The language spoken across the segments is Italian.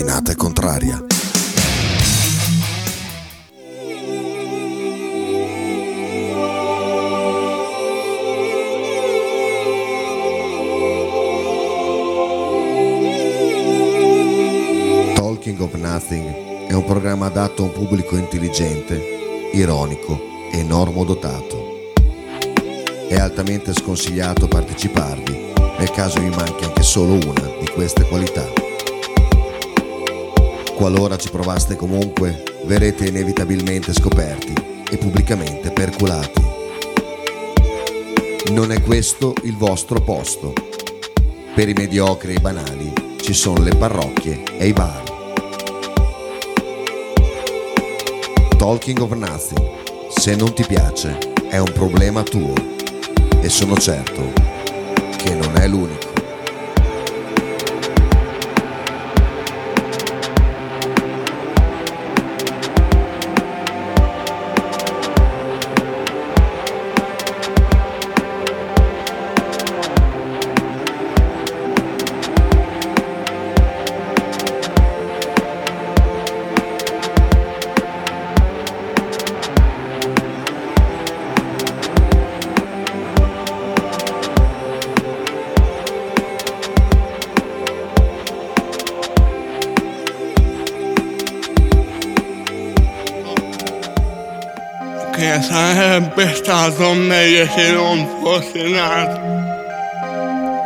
Ostinata e contraria. Talking of Nothing è un programma adatto a un pubblico intelligente, ironico e normodotato. È altamente sconsigliato parteciparvi nel caso vi manchi anche solo una di queste qualità. Qualora ci provaste comunque, verrete inevitabilmente scoperti e pubblicamente perculati. Non è questo il vostro posto. Per i mediocri e i banali ci sono le parrocchie e i bar. Talking of Nothing, se non ti piace, è un problema tuo e sono certo che non è l'unico. Se non fosse nato,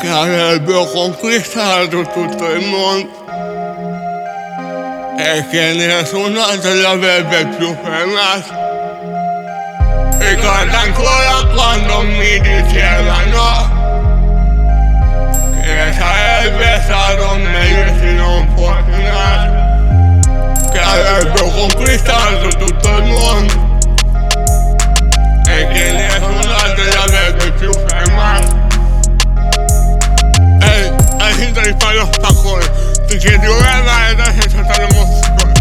che avrebbero conquistato tutto il mondo e che nessun altro l'avrebbe più fermato. Ricordo ancora quando mi dicevano che sarebbe stato meglio se non fosse nato, che avrebbero conquistato tutto il mondo finito di fare lo spaccone, ti chiedi guarda e dai senza stare mozzicone.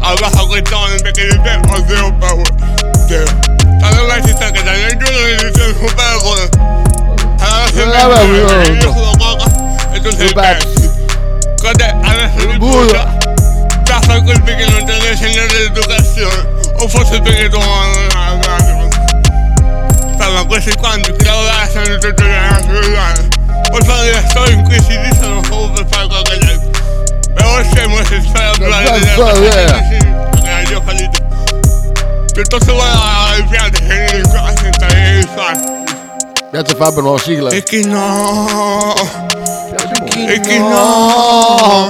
Abbassa quei toni perché di te ho zero paura. Zero. Allora si sta che dai nel giorno di te super come. Allora il no, io no. sono coca e tu sei pezzi. Cos'è? Adesso mi. Già fai quel perché non ti hanno insegnato l'educazione. O forse perché tu non hai Sai, ma questi quanti che lavorano tutte le nazioni. Poi fanno le storie in cui si dicono solo per fare qualche gente. Però scemo se stai a parlare Ma delle so, cose eh. che si perché io ho fallito. Piuttosto guarda le piante che non qua senza che fare. Piace Fabio, nuova sigla. E chi no? Piace molto. E chi no?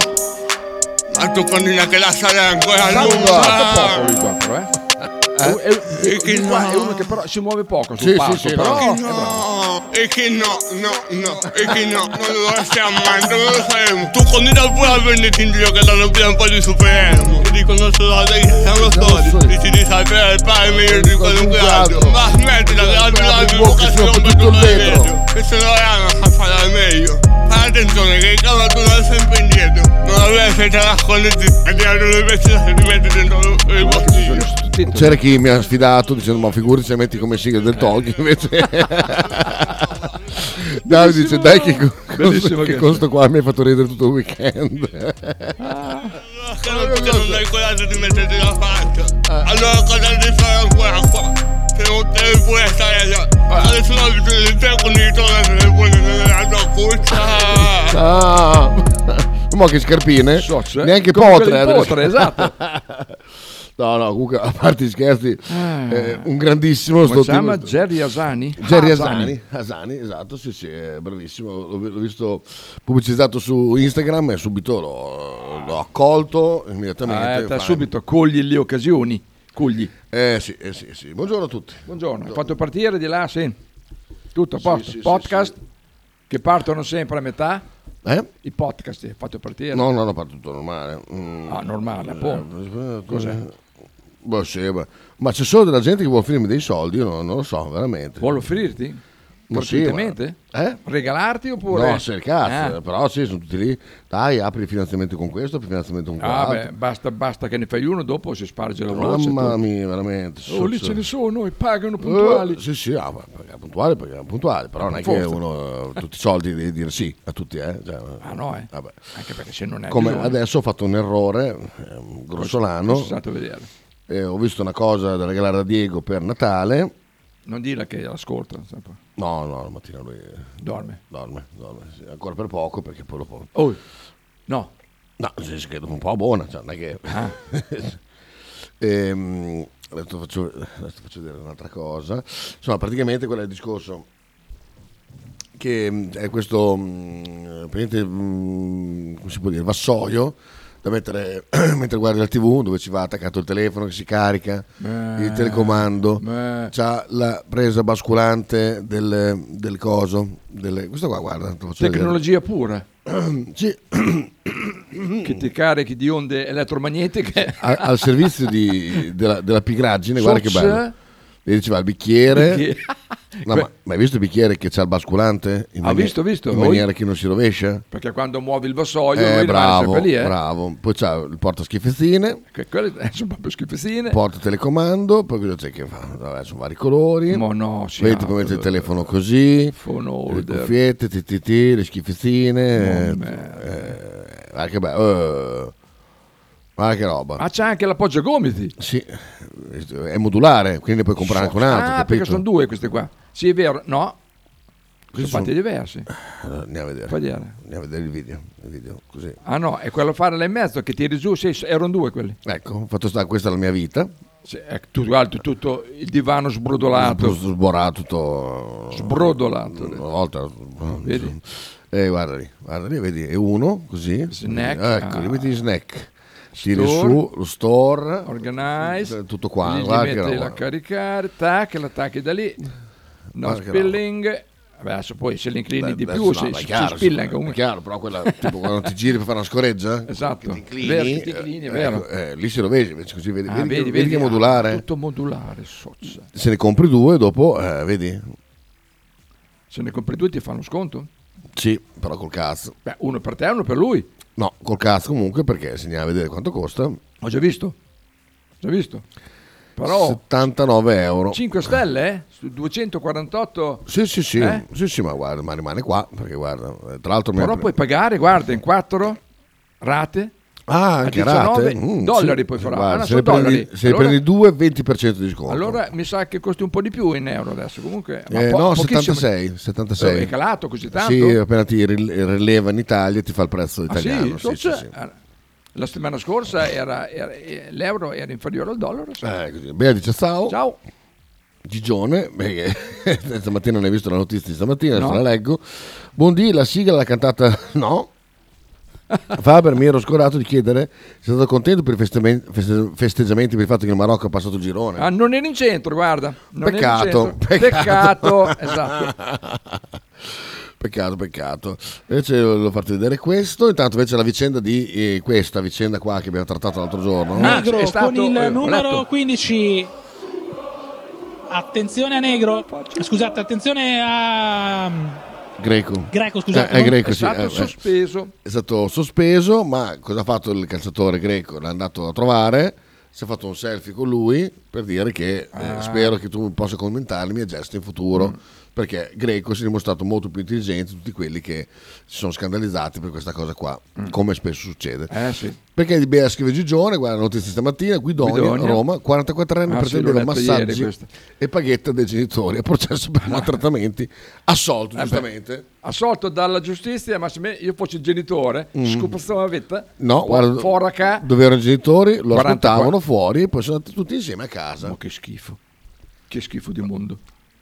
Ma tu continua che la strada è ancora Salvo lunga. Eh. È, è- E qua no. è uno che però si muove poco sul Sì, sì, passo, sì, però no. è. No, e che no, no, no, e che no, non lo stiamo mai, non lo faremo. Tu continui pure a prenderti in giro che danno via un po' di superermo. Ti dicono solo che siamo soldi, dici di sapere il pane meglio di qualunque altro. Ma smettila che la si si rompe rompe tutto il vetro. E se lo hanno a fare al meglio. Fai attenzione che il cavolo tu non è sempre indietro. Non avere senza nasconderti e tirare le vestite e ti metti dentro il bottiglio. Tutti- C'era chi mi ha sfidato dicendo ma figurati se metti come sigla del Talking invece Davide dice dai che, Bellissimo che che- con sto qua mi hai fatto ridere tutto il weekend Che non perché non hai coraggio di metterti la faccia. Allora cosa devi fare ancora qua? Se non devi pure stare là. Adesso ho bisogno di te con il tono se ne vuole nella tua cuccia. ah ma che scarpine neanche potre eh, potre, esatto. no no comunque a parte gli scherzi Ah. eh, un grandissimo Come si chiama? Jerry Asani? Jerry Ah, Asani, Asani, esatto, sì, sì, è bravissimo. L'ho, l'ho visto pubblicizzato su Instagram e subito l'ho, l'ho accolto immediatamente. Ah, eh, subito cogli le occasioni. Cogli. Eh sì, eh sì, sì. Buongiorno a tutti. Buongiorno, hai fatto partire di là, sì. Tutto a Sì, posto. sì, sì, podcast che partono sempre a metà. Eh? I podcast hai fatto partire. No, no, no, fa tutto normale. Mm. Ah, normale, appunto. Cos'è? Boh, sì, beh. Ma c'è solo della gente che vuole offrirmi dei soldi, io non, non lo so, veramente. Vuole offrirti? Ma sì, ma- eh? Regalarti oppure? No, se il cazzo, Ah. però sì, sono tutti lì. Dai, apri il finanziamento con questo, apri il finanziamento con Ah, beh, basta, basta che ne fai uno, dopo si sparge la voce. Mamma tu. mia, veramente. Oh, lì so- ce ne sono e pagano puntuali. Eh, sì, sì, ah, ma pagare puntuali, pagare puntuali, però non è che Forza. uno eh, tutti i soldi devi dire sì a tutti, eh. Cioè, Ah no, eh. vabbè. Anche perché se non è Come bisogno, adesso ho fatto un errore eh, grossolano, sono stato a vedere. E ho visto una cosa da regalare a Diego per Natale. Non dilla che l'ascolta, sempre. No, no, la mattina lui dorme. dorme, dorme, sì, ancora per poco perché poi dopo... Oh, no. No, nel senso che dopo un po' buona, cioè non è che... Ah. Ehm, adesso, faccio, adesso faccio vedere un'altra cosa. Insomma, praticamente quello è il discorso che mh, è questo mh, praticamente, mh, come si può dire, vassoio da mettere mentre guardi la tv dove ci va attaccato il telefono che si carica Beh. il telecomando Beh. c'ha la presa basculante del, del coso del- questo qua guarda. Tecnologia pura. Sì. che ti carichi di onde elettromagnetiche. A- al servizio di- della, della pigraggine guarda che bello Vedi, ci va il bicchiere Bicchiere. No, ma, ma hai visto il bicchiere che c'ha il basculante? In Ha visto, visto. In maniera che non si rovescia? Perché quando muovi il vassoio, Eh, lui rimane bravo, sempre lì, eh. bravo. Poi c'ha il porta schifezzine, Che quelle eh, sono proprio schifezzine. porta telecomando, poi cosa c'è che fa? Vabbè, sono vari colori. Ma no, si Vedi, puoi mettere il telefono così, Phone le holder. cuffiette, TTT, le schifezzine. Oh, eh, guarda che bello. eh. Guarda che roba. Ah, c'è anche l'appoggio-gomiti. Sì, è modulare, quindi ne puoi comprare anche un altro. Ah, capito? perché sono due queste qua. Sì, è vero. No, sono Questi fatti sono- diversi. Allora, andiamo a vedere. Vedere. Andiamo a vedere il video. il video, così. Ah no, è quello fare là in mezzo che tiri giù, sì, erano due quelli. Ecco, ho fatto stare questa è la mia vita. Sì, ecco, tutto, altro, tutto il divano sbrodolato. Tutto sborato, tutto Sbrodolato. Una volta. Vedi? Eh, guarda lì, guarda lì, vedi, è uno così. Snack, Ecco, ah. li metti in snack. Tiri Store. su lo store. Organize. Tutto qua. Gli guarda che metti la caricare, tac, l'attacchi da lì. No Guarda spilling. Vabbè, adesso poi se l'inclini di più no, si, si chiaro, spilla sì, comunque. È chiaro, però quella, tipo quando ti giri per fare una scoreggia. Esatto. ti inclini, Vero, che ti inclini, eh, vero. ecco, eh, lì si rovescia, invece così vedi, Ah, vedi, che- vedi, vedi che ah, modulare. tutto modulare, sozza. Se ne compri due, dopo, eh, vedi? Se ne compri due ti fanno sconto? Sì, però col cazzo. Beh, uno per te e uno per lui. No, col cazzo comunque, perché se andiamo a vedere quanto costa, Ho già visto. Già visto. Però 79 euro. 5 stelle, eh? Su 248. Sì, sì, sì, Eh? sì, sì, ma guarda, ma rimane qua, perché guarda, tra l'altro... mi Però ha- puoi pagare, guarda, in 4 rate. Ah, anche a 19 rate? Mm, dollari sì. puoi fare. Guarda, se prendi, se Allora- prendi due, 20% di sconto. Allora mi sa che costi un po' di più in euro adesso. Comunque, ma Eh, po- no, pochissimo. 76, 76. Eh, È calato così tanto? Sì, appena ti ril- rileva in Italia ti fa il prezzo Ah, sì? italiano. sì, sì, eh, La settimana scorsa era, era- eh, l'euro era inferiore al dollaro. Eh, così. Bea dice ciao. Ciao. Gigione, perché stamattina non hai visto la notizia di stamattina, adesso No. la leggo. Buondì, la sigla l'ha cantata no. Faber mi ero scordato di chiedere se è stato contento per i feste- festeggiamenti per il fatto che il Marocco ha passato il girone. Ah, non era in centro, guarda. Non era in Peccato, centro. peccato. Peccato, esatto. Peccato, peccato. Invece volevo farti vedere questo. Intanto invece la vicenda di eh, questa vicenda qua che abbiamo trattato l'altro giorno. Ah, Negro è stato, con il eh, numero letto. 15. Attenzione a Negro. Scusate, attenzione a Greco. Greco, scusate. Eh, è greco, È sì, stato eh, eh. sospeso. È stato sospeso, ma cosa ha fatto il calciatore greco? L'ha andato a trovare, si è fatto un selfie con lui per dire che eh, spero che tu possa commentare i miei gesti in futuro. Perché Greco si è dimostrato molto più intelligente di tutti quelli che si sono scandalizzati per questa cosa qua, come spesso succede. Eh sì. Perché di Bea scrive Gigione, guarda la notizia stamattina, Guidonia, Guidonia. Roma, 44 anni Ah, per sì, ieri massaggi e paghetta dei genitori, a processo per maltrattamenti, assolto Eh beh, giustamente. Assolto dalla giustizia, ma se me- io fossi il genitore, scopazzavo la vetta. Mm. No, guarda, Fuori ca. dove erano i genitori, lo 44. aspettavano fuori e poi sono andati tutti insieme a casa. Ma che schifo. Che schifo di mondo.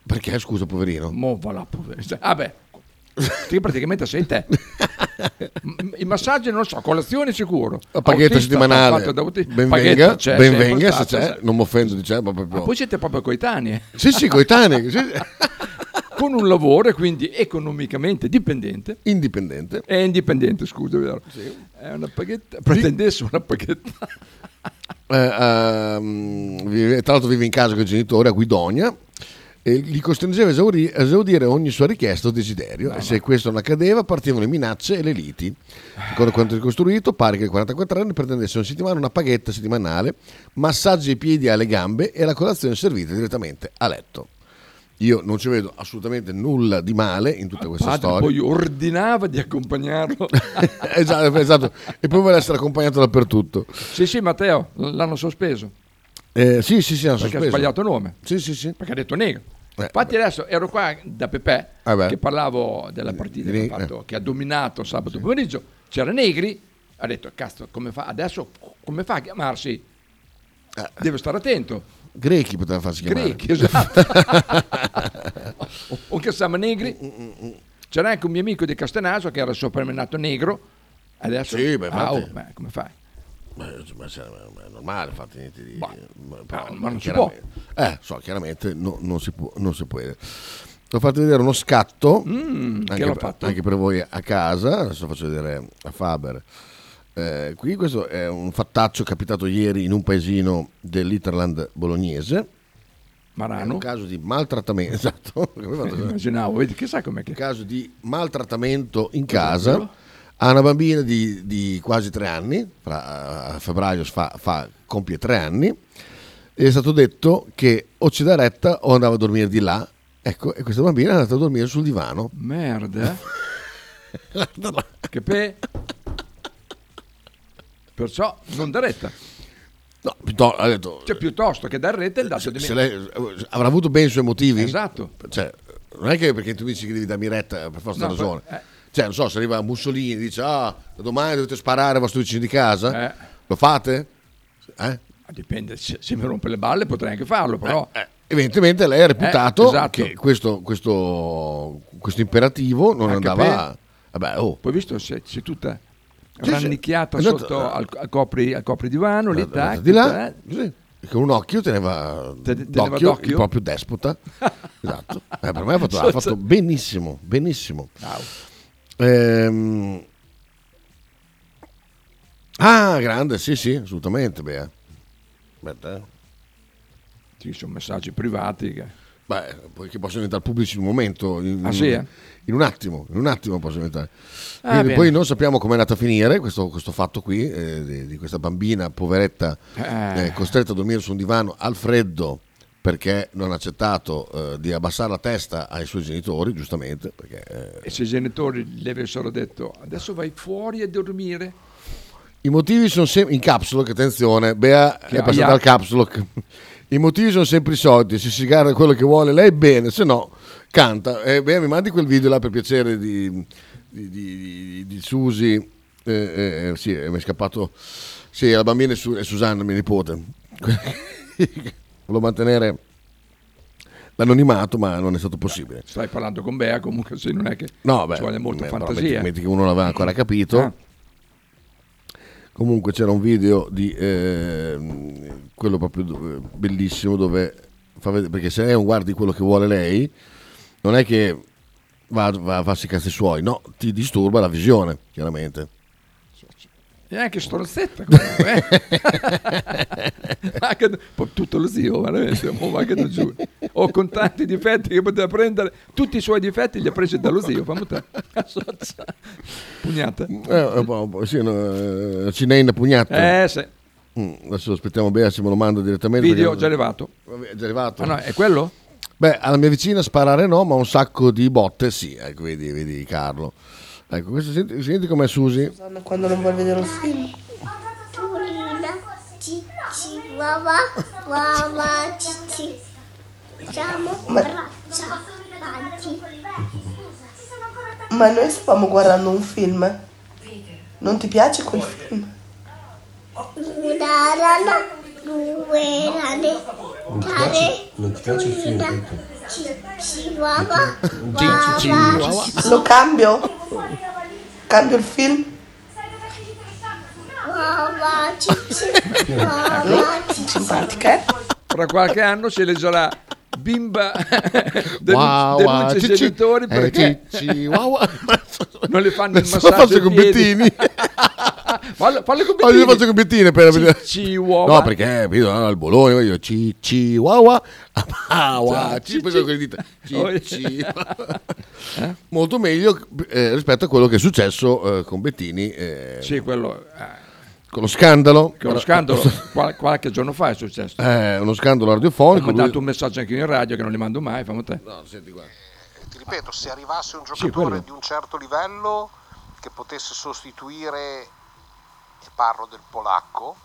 Perché, scusa, poverino? Mo va là, povero. Cioè, Vabbè. Che praticamente sei te. I massaggi non so, colazione sicuro. La paghetta settimanale, fatto da auti- ben paghetta venga, c'è, ben sempre venga se c'è, non mi offendo, diciamo, ma Ma proprio... poi siete proprio coetanei. Sì, sì, coetanei, sì. Con un lavoro quindi economicamente dipendente. indipendente. È indipendente, scusa, vero? È una paghetta. Pretendesse una paghetta. Eh, vive- tra l'altro vive in casa con i genitori a Guidonia e li costringeva a esaudire ogni sua richiesta o desiderio e se questo non accadeva partivano le minacce e le liti. Secondo quanto ricostruito pare che il 44 anni pretendesse una settimana una paghetta settimanale, massaggi ai piedi e alle gambe e la colazione servita direttamente a letto. Io non ci vedo assolutamente nulla di male in tutta questa Padre storia. poi ordinava di accompagnarlo. esatto, esatto. E poi vuole essere accompagnato dappertutto. sì, sì, Matteo, l'hanno sospeso. Eh, sì, sì, sì, hanno Perché ha sbagliato nome. Sì, sì, sì. Perché ha detto negro. Eh, Infatti adesso ero qua da Pepe beh. che parlavo della partita che, ha fatto- che ha dominato sabato pomeriggio. C'era Negri, ha detto cazzo come fa adesso come fa a chiamarsi? Deve stare attento. Grechi poteva farsi chiamare. Grechi, esatto. o, o che siamo negri. C'era anche un mio amico di Castenaso che era soprannominato negro. Adesso Sì, beh, Ah, oh, beh, come fai? Ma, ma se- ma è normale, infatti, niente di... Boh, però, ma non si chiaramente- Eh, so, chiaramente no- non, si può, non si può. Ho fatto vedere uno scatto, Mm, che anche, per- anche per voi a casa, adesso faccio vedere a Faber. Eh, qui questo è un fattaccio capitato ieri in un paesino dell'Interland bolognese. È Marano. un caso di maltrattamento, esatto? Immaginavo, vedi, chissà com'è che... un caso di maltrattamento in casa a una bambina di, di quasi tre anni, a febbraio fa, fa- compie tre anni, e è stato detto che o ci dà retta o andava a dormire di là, ecco, e questa bambina è andata a dormire sul divano. Merda. eh. che pe... Perciò non da retta. No, piuttosto, ha detto, Cioè, piuttosto che dar retta il dato di me. lei avrà avuto ben i suoi motivi. Esatto. Cioè, non è che perché tu dici che devi darmi retta per forza No, ragione. poi- eh. Cioè, non so, se arriva Mussolini e dice, ah, da domani dovete sparare ai vostri vicini di casa, Eh. lo fate? Eh? Dipende, se, se mi rompe le balle potrei anche farlo, però... Eh, evidentemente lei ha reputato Eh, esatto. che questo, questo, questo imperativo non Anche andava... Vabbè, oh, Poi visto se c'è tutta Sì, sì. rannicchiata andato- sotto al, al copri, al copridivano, lì, tac, di là, eh, così, con un occhio teneva, Te- d'occhio, d'occhio? il proprio despota. esatto. Eh, per me ha fatto, ha fatto benissimo, benissimo. Au. Ehm, Ah, grande, sì, sì, assolutamente. Beh, Aspetta, eh. Ci sono messaggi privati che... Beh, che possono diventare pubblici in un momento. In, Ah, sì, eh? in un attimo, in un attimo possono diventare. Ah, poi non sappiamo come è andata a finire questo, questo fatto qui, eh, di, di questa bambina poveretta Eh. eh, costretta a dormire su un divano al freddo perché non ha accettato eh, di abbassare la testa ai suoi genitori, giustamente, perché eh, E se i genitori le avessero detto adesso vai fuori a dormire, I motivi sono sempre in capsule, che attenzione, Bea Che è passata al capsule. I motivi sono sempre i soliti, se si gara quello che vuole lei bene, se no canta. Eh, Bea mi mandi quel video là per piacere di, di, di, di- Susi, eh, eh, sì, eh, mi è scappato, sì, la bambina è, Su- è Susanna, mia nipote. Volevo mantenere l'anonimato, ma non è stato possibile. stai parlando con Bea, comunque se non è che No, beh, ci vuole molta beh, fantasia. metti, metti che uno non aveva ancora capito. Ah. Comunque c'era un video di eh, quello proprio bellissimo dove fa vedere, perché se lei non guardi quello che vuole lei, non è che va, va a farsi i cazzi suoi, no, ti disturba la visione, chiaramente. E anche strozzetta comunque. eh. Anche- tutto lo zio, veramente, mo va che da giù. O con tanti difetti che poteva prendere, tutti i suoi difetti li ha presi dallo zio, fammi te. Pugnata. Eh, po', sì, no, eh, Cineina pugnata. Eh, sì. Mm, adesso aspettiamo Bea se me lo manda direttamente. Video perché- già levato. Vabbè, è già arrivato. Ah no, è quello? Beh, alla mia vicina sparare no, ma un sacco di botte sì. Ecco, vedi, vedi Carlo. Ecco, questo senti, senti com'è Susi? Quando non vuoi vedere un film. Wawa, wawa, cicci. Facciamo braccia avanti. Ma noi stavamo guardando un film. Non ti piace quel film? Una rana, due rane, tre, Non ti piace il film? wawa, wawa, Lo cambio? Cambio il film? cicci. Simpatica, eh? Fra qualche anno si leggerà bimba Wow, denuncia wow, i cicci, genitori eh, perché cicci, wow, non le fanno il massaggio faccio con. Bettini. fallo, fallo con Bettini. faccio con Bettini per Cicci. No, perché vedo al Bologna, io ci ci wow wow, ci poi con le dita. Ci, ci. Molto meglio eh, rispetto a quello che è successo eh, con Bettini eh, Sì, quello... eh, con lo scandalo. che uno scandalo qual- qualche giorno fa è successo. Eh, uno scandalo Ho radiofonico. lui- mandato un messaggio anche io in radio che non li mando mai, fammi te. No, senti qua. ti ripeto, se arrivasse un Sì, giocatore quello. di un certo livello che potesse sostituire, e parlo del polacco,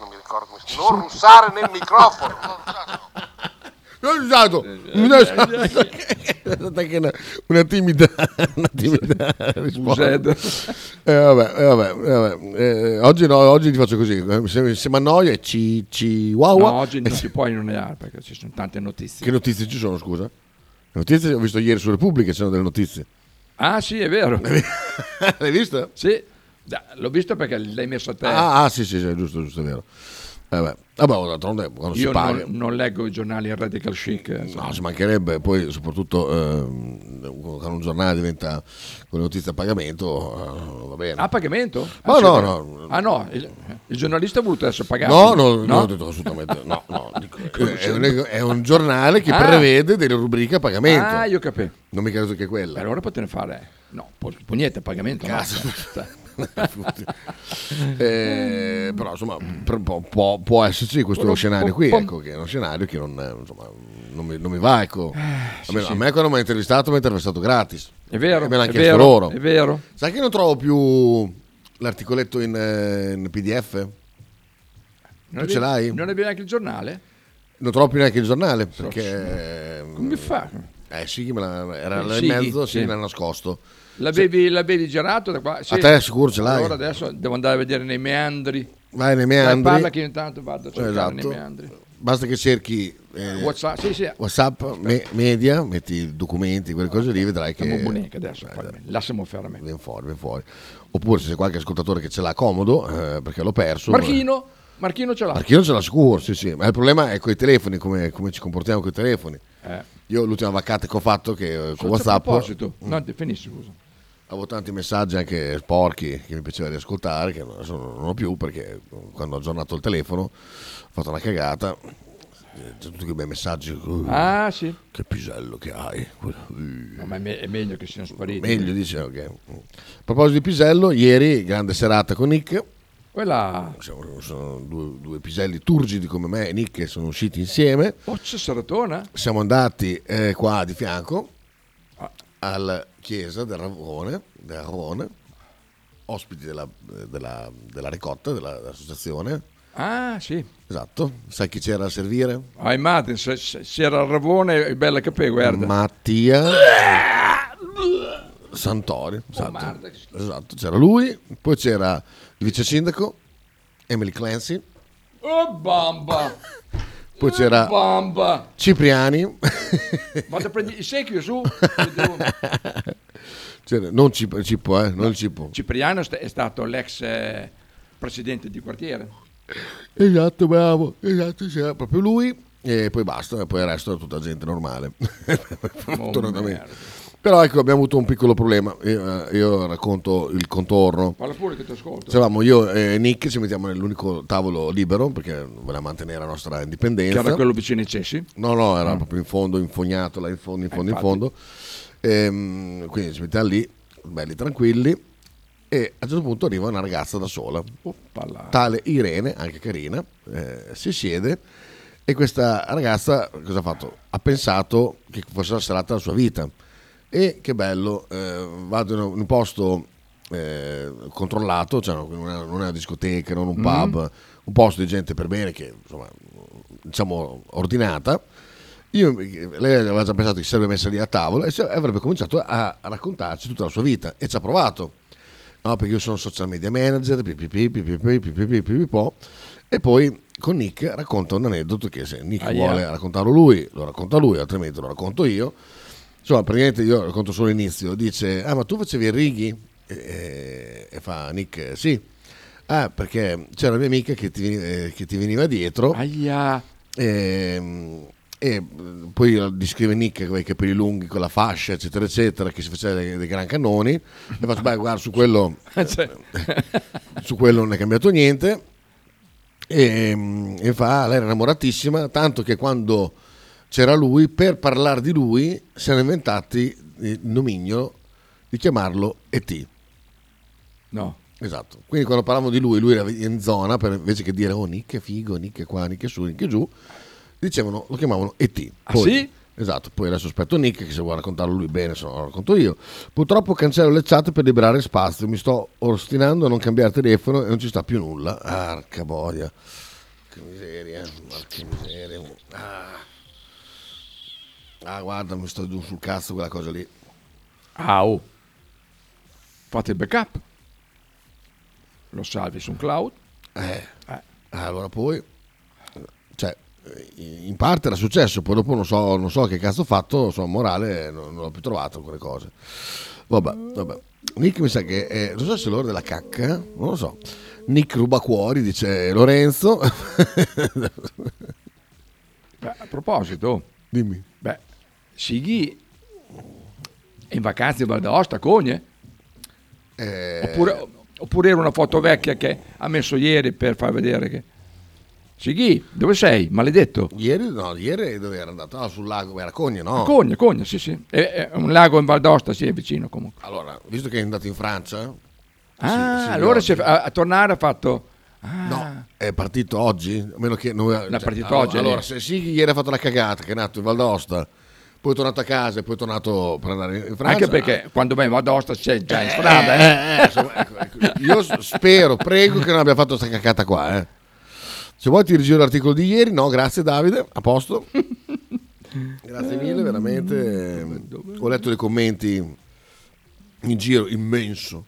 non mi ricordo come si non russare nel microfono, Non ho usato. È stata anche una, timida, una timida risposta. Eh, vabbè, eh, vabbè, eh, vabbè. Eh, oggi no, oggi ti faccio così. eh, Se, se mi annoia, è ci, wow, No, oggi non si può inoniare perché ci sono tante notizie. Che notizie ci sono, scusa? Le notizie ho visto ieri su Repubblica, c'erano delle notizie. Ah sì, è vero. L'hai vista? Sì, l'ho visto perché l'hai messo a te. Ah, ah, sì, sì, sì, giusto, giusto, è vero. Eh. Vabbè, d'altronde quando Io si paga... non, non leggo i giornali in radical chic. eh, insomma. No, ci mancherebbe, poi soprattutto ehm, quando un giornale diventa con le notizie a pagamento, eh, va bene. A pagamento? Ma Ah, no, no. Ah no, il, il giornalista ha voluto essere pagato. No, no, non ho detto assolutamente no. no, è, un, è un giornale che Ah. prevede delle rubriche a pagamento. Ah, io capisco. Non mi credo che quella. Allora potete fare... No, può niente, a pagamento. no. Cazzo. Cioè, Eh, però insomma può, può- può esserci questo scenario qui, ecco, che è uno scenario che non, eh, insomma, non, mi, non mi va. Ecco. sì, Almeno sì. A me quando mi ha intervistato mi ha intervistato gratis. È vero, me l'hanno è chiesto vero, loro. è vero. Sai che non trovo più l'articoletto in, eh, in PDF? Non Tu ce l'hai? Non avevi neanche il giornale? Non trovo più neanche il giornale perché... Come fa? Eh sì, me la- era Eh, sì, mezzo, sì, sì. me l'ha nascosto. L'avevi, l'avevi girato da qua? Sì. A te sicuro ce l'hai? Allora adesso devo andare a vedere nei meandri. Vai nei Dai, meandri. parla che intanto vado a cercare Esatto. nei meandri. Basta che cerchi eh, WhatsApp, sì, sì. WhatsApp, me- media, metti i documenti, quelle cose lì, vedrai che Siamo buoniche adesso, poi, lasciamo fermi. viene fuori, viene fuori. Oppure se c'è qualche ascoltatore che ce l'ha comodo, eh, perché l'ho perso. Marchino, Marchino ce l'ha. Marchino ce l'ha sicuro, sì, sì. Ma il problema è con i telefoni, come, come ci comportiamo con i telefoni. Eh. Io l'ultima vaccata che ho fatto che eh, con WhatsApp A proposito, no, finisci, scusa. Avevo tanti messaggi anche sporchi che mi piaceva riascoltare, che adesso non ho più perché quando ho aggiornato il telefono ho fatto una cagata. Eh, C'è tutti quei bei messaggi. uh, Ah, sì. Che pisello che hai. No, ma è, me- è meglio che siano spariti. Meglio, dice, ok. A proposito di pisello, ieri grande serata con Nick. Quella... Siamo- sono due, due piselli turgidi come me e Nick che sono usciti insieme. C'è Saratona? Siamo andati eh, qua di fianco. Alla chiesa del Ravone, del Ravone ospiti della, della, della ricotta, della- dell'associazione. Ah, sì. Esatto. Sai chi c'era a servire? Ah, immagini, se, se, se era il Ravone, è bella poi, guarda. Mattia Santori. Esatto. merda, che schifo. Esatto, c'era lui, poi c'era il vice sindaco Emily Clancy, Oh, bamba! poi c'era Bamba! Cipriani, Vado a prendere il secchio su. c'era- non Cip- Cippo, eh, non Cippo. Cipriano è stato l'ex eh, presidente di quartiere. Esatto, bravo, esatto, c'era proprio lui e poi basta, e poi il resto è tutta gente normale. Fortunatamente. Però ecco, abbiamo avuto un piccolo problema, io, eh, io racconto il contorno. Parla pure che ti ascolto. Eravamo io e Nick, ci mettiamo nell'unico tavolo libero perché voleva mantenere la nostra Che indipendenza. era quello vicino ai cessi. No, no, era proprio in fondo, infognato là in fondo, in fondo, in Mm. infatti. fondo. Ehm, quindi ci mettiamo lì, belli tranquilli. E a un certo punto arriva una ragazza da sola, Oppala. tale Irene, anche carina, eh, si siede e questa ragazza cosa ha fatto? Ha pensato che fosse la serata della sua vita. E che bello, eh, vado in un- posto eh, controllato, cioè non una, non è una discoteca, non un pub, un posto di gente per bene che insomma, diciamo ordinata. Io, lei aveva già pensato che si sarebbe messa lì a tavola e avrebbe cominciato a, a raccontarci tutta la sua vita e ci ha provato. No, perché io sono social media manager, pipipi, pipipi, pipipi, pipipi, po'. e poi con Nick racconta un aneddoto che se Nick Aia. vuole raccontarlo lui, lo racconta lui, altrimenti lo racconto io. Insomma, praticamente io racconto solo l'inizio, dice, ah ma tu facevi il righi? E, e fa Nick, sì. Ah, perché c'era una mia amica che ti, eh, che ti veniva dietro Aia. Ehm, e eh, poi descrive Nick con i capelli lunghi, con la fascia, eccetera, eccetera, che si faceva dei, dei gran cannoni. E faccio, beh, guarda, su quello, Cioè, su quello non è cambiato niente. E, mm, e fa, lei era innamoratissima, tanto che quando c'era lui, per parlare di lui, si erano inventati il nomignolo di chiamarlo E.T. no. Esatto, quindi quando parlavamo di lui, lui era in zona, per, invece che dire oh Nick è figo, Nick è qua, Nick è su, Nick è giù, dicevano, lo chiamavano E.T. Ah, Poi- sì? Esatto, poi adesso aspetto Nick che se vuole raccontarlo lui bene, se no lo racconto io. Purtroppo cancello le chat per liberare spazio, mi sto ostinando a non cambiare telefono e non ci sta più nulla. Arca boia. Che miseria, che miseria. Ah. Ah, guarda, mi sto giù sul cazzo quella cosa lì. Ah, oh. Fate il backup. Lo salvi su un cloud. Eh, Eh. allora poi, cioè, in parte era successo, poi dopo non so, non so che cazzo ho fatto, sono morale, non, non l'ho più trovato quelle cose. Vabbè, vabbè. Nick mi sa che, è, non so se è l'ora della cacca, non lo so. Nick ruba cuori, dice Lorenzo. Beh, a proposito, Dimmi. Sighi è in vacanza in Val d'Aosta, Cogne? Eh, Oppure, oppure era una foto vecchia che ha messo ieri per far vedere che... Sighi, dove sei? Maledetto. Ieri, no, ieri dove era andato? Ah, sul lago, era Cogne, no? Cogna, Cogna, sì, sì. È, è un lago in Val d'Aosta, sì, è vicino comunque. Allora, visto che è andato in Francia, Ah, sì, allora oggi. si a, a tornare ha fatto... Ah, No, è partito oggi, a meno che non è partito allora, oggi, Allora, lì. se Sighi ieri ha fatto la cagata, che è nato in Val d'Aosta, poi è tornato a casa e poi è tornato per andare in Francia. Anche perché quando vai in Val d'Aosta c'è già in Eh, strada, eh. eh, eh, insomma, ecco, ecco. Io spero, prego che non abbia fatto questa cacata qua. eh. Se vuoi ti rigiro l'articolo di ieri, no, grazie Davide, a posto. Grazie mille, veramente. Ho letto dei commenti in giro, immenso,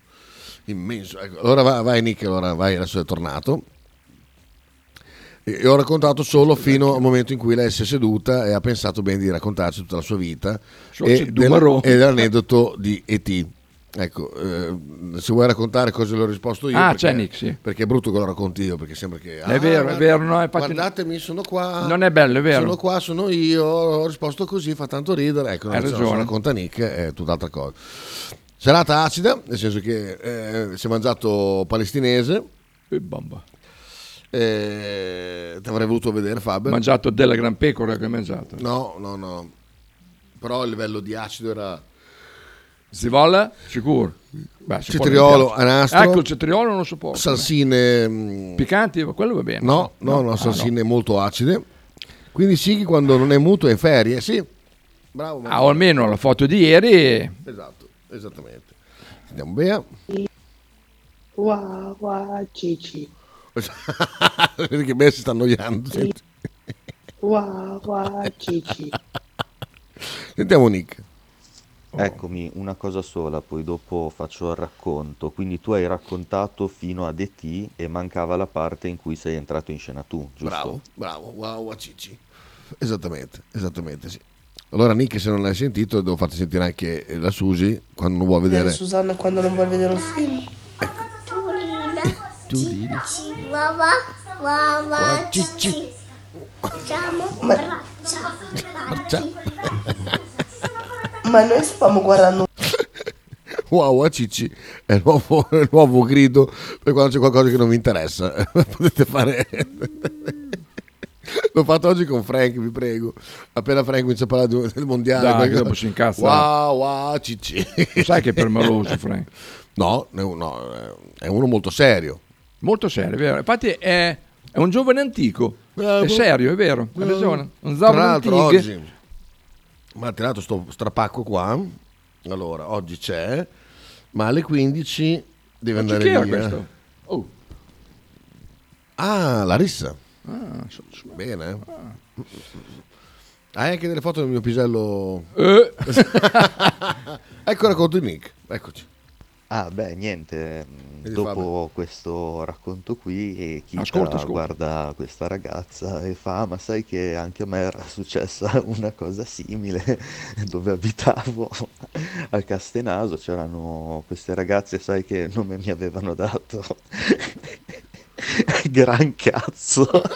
immenso. Ecco, allora vai, vai Nick, allora vai, adesso è tornato. E ho raccontato solo fino al momento in cui lei si è seduta e ha pensato bene di raccontarci tutta la sua vita e, del- e dell'aneddoto di E.T. Ecco, eh, se vuoi raccontare cosa le ho risposto io. Ah, perché, c'è Nick, sì. Perché è brutto che lo racconti io, perché sembra che... È vero, è vero, no, infatti- Guardatemi, sono qua. Non è bello, è vero. Sono qua, sono io, ho risposto così, fa tanto ridere. Ecco, Hai invece no, ragione. se racconta Nick è tutt'altra cosa. Serata acida, nel senso che eh, si è mangiato palestinese. E bamba. Eh, ti avrei voluto vedere Fabio. Mangiato della gran pecora che hai mangiato. No, no, no. Però il livello di acido era... Si vola? Sicuro. Beh, Cetriolo rimpiazzare. a nastro. Ecco, il cetriolo non lo sopporto. Salsine... mm, Piccanti, quello va bene. No, no, no, Ah, salsine molto acide. Quindi Sighi quando non è muto è in ferie, sì. Bravo. Ah, o almeno la foto di ieri. Esatto, esattamente. Andiamo via. Wow, wow, Cici. Vedi che me si sta annoiando. Senti. Wow, wow, Cici. Sentiamo Nick. Eccomi, una cosa sola, poi dopo faccio il racconto. Quindi tu hai raccontato fino a DT e mancava la parte in cui sei entrato in scena tu, giusto? Bravo, bravo, wow, wow, Cici. Esattamente, esattamente sì. Allora Nick se non l'hai sentito devo farti sentire anche la Susi quando non vuoi Vedere vedere. Susanna quando non vuole vedere un film. Turina, Wawa, Wawa, Cici. Facciamo braccia, Ciao. Ma noi stiamo guardando Wow, wow, Cici è il nuovo, il nuovo grido per quando c'è qualcosa che non vi interessa. Potete fare. L'ho fatto oggi con Frank, vi prego. Appena Frank comincia a parlare del mondiale, Dai, qualcosa- che dopo si incazza. Wow, wow, Cici. Lo sai che è permaloso, Frank. No, no, no, è uno molto serio. Molto serio, è vero. Infatti è, è un giovane antico. Bravo. È serio, è vero. Hai ragione. Un Tra l'altro antico. oggi mi ha tirato sto strapacco qua. Allora, oggi c'è, ma alle 15 deve Oggi andare via. questo? Oh. Ah, Larissa. Ah, so- so- Bene. Hai anche delle foto del mio pisello? Eh. ecco il racconto di Nick. Eccoci. Ah, beh, niente, mh, Vedi, dopo questo racconto qui Kita Ascolta, ascolta. guarda questa ragazza e fa, "Ah, ma sai che anche a me era successa una cosa simile dove abitavo al Castenaso, c'erano queste ragazze, sai che nome mi avevano dato? Gran cazzo.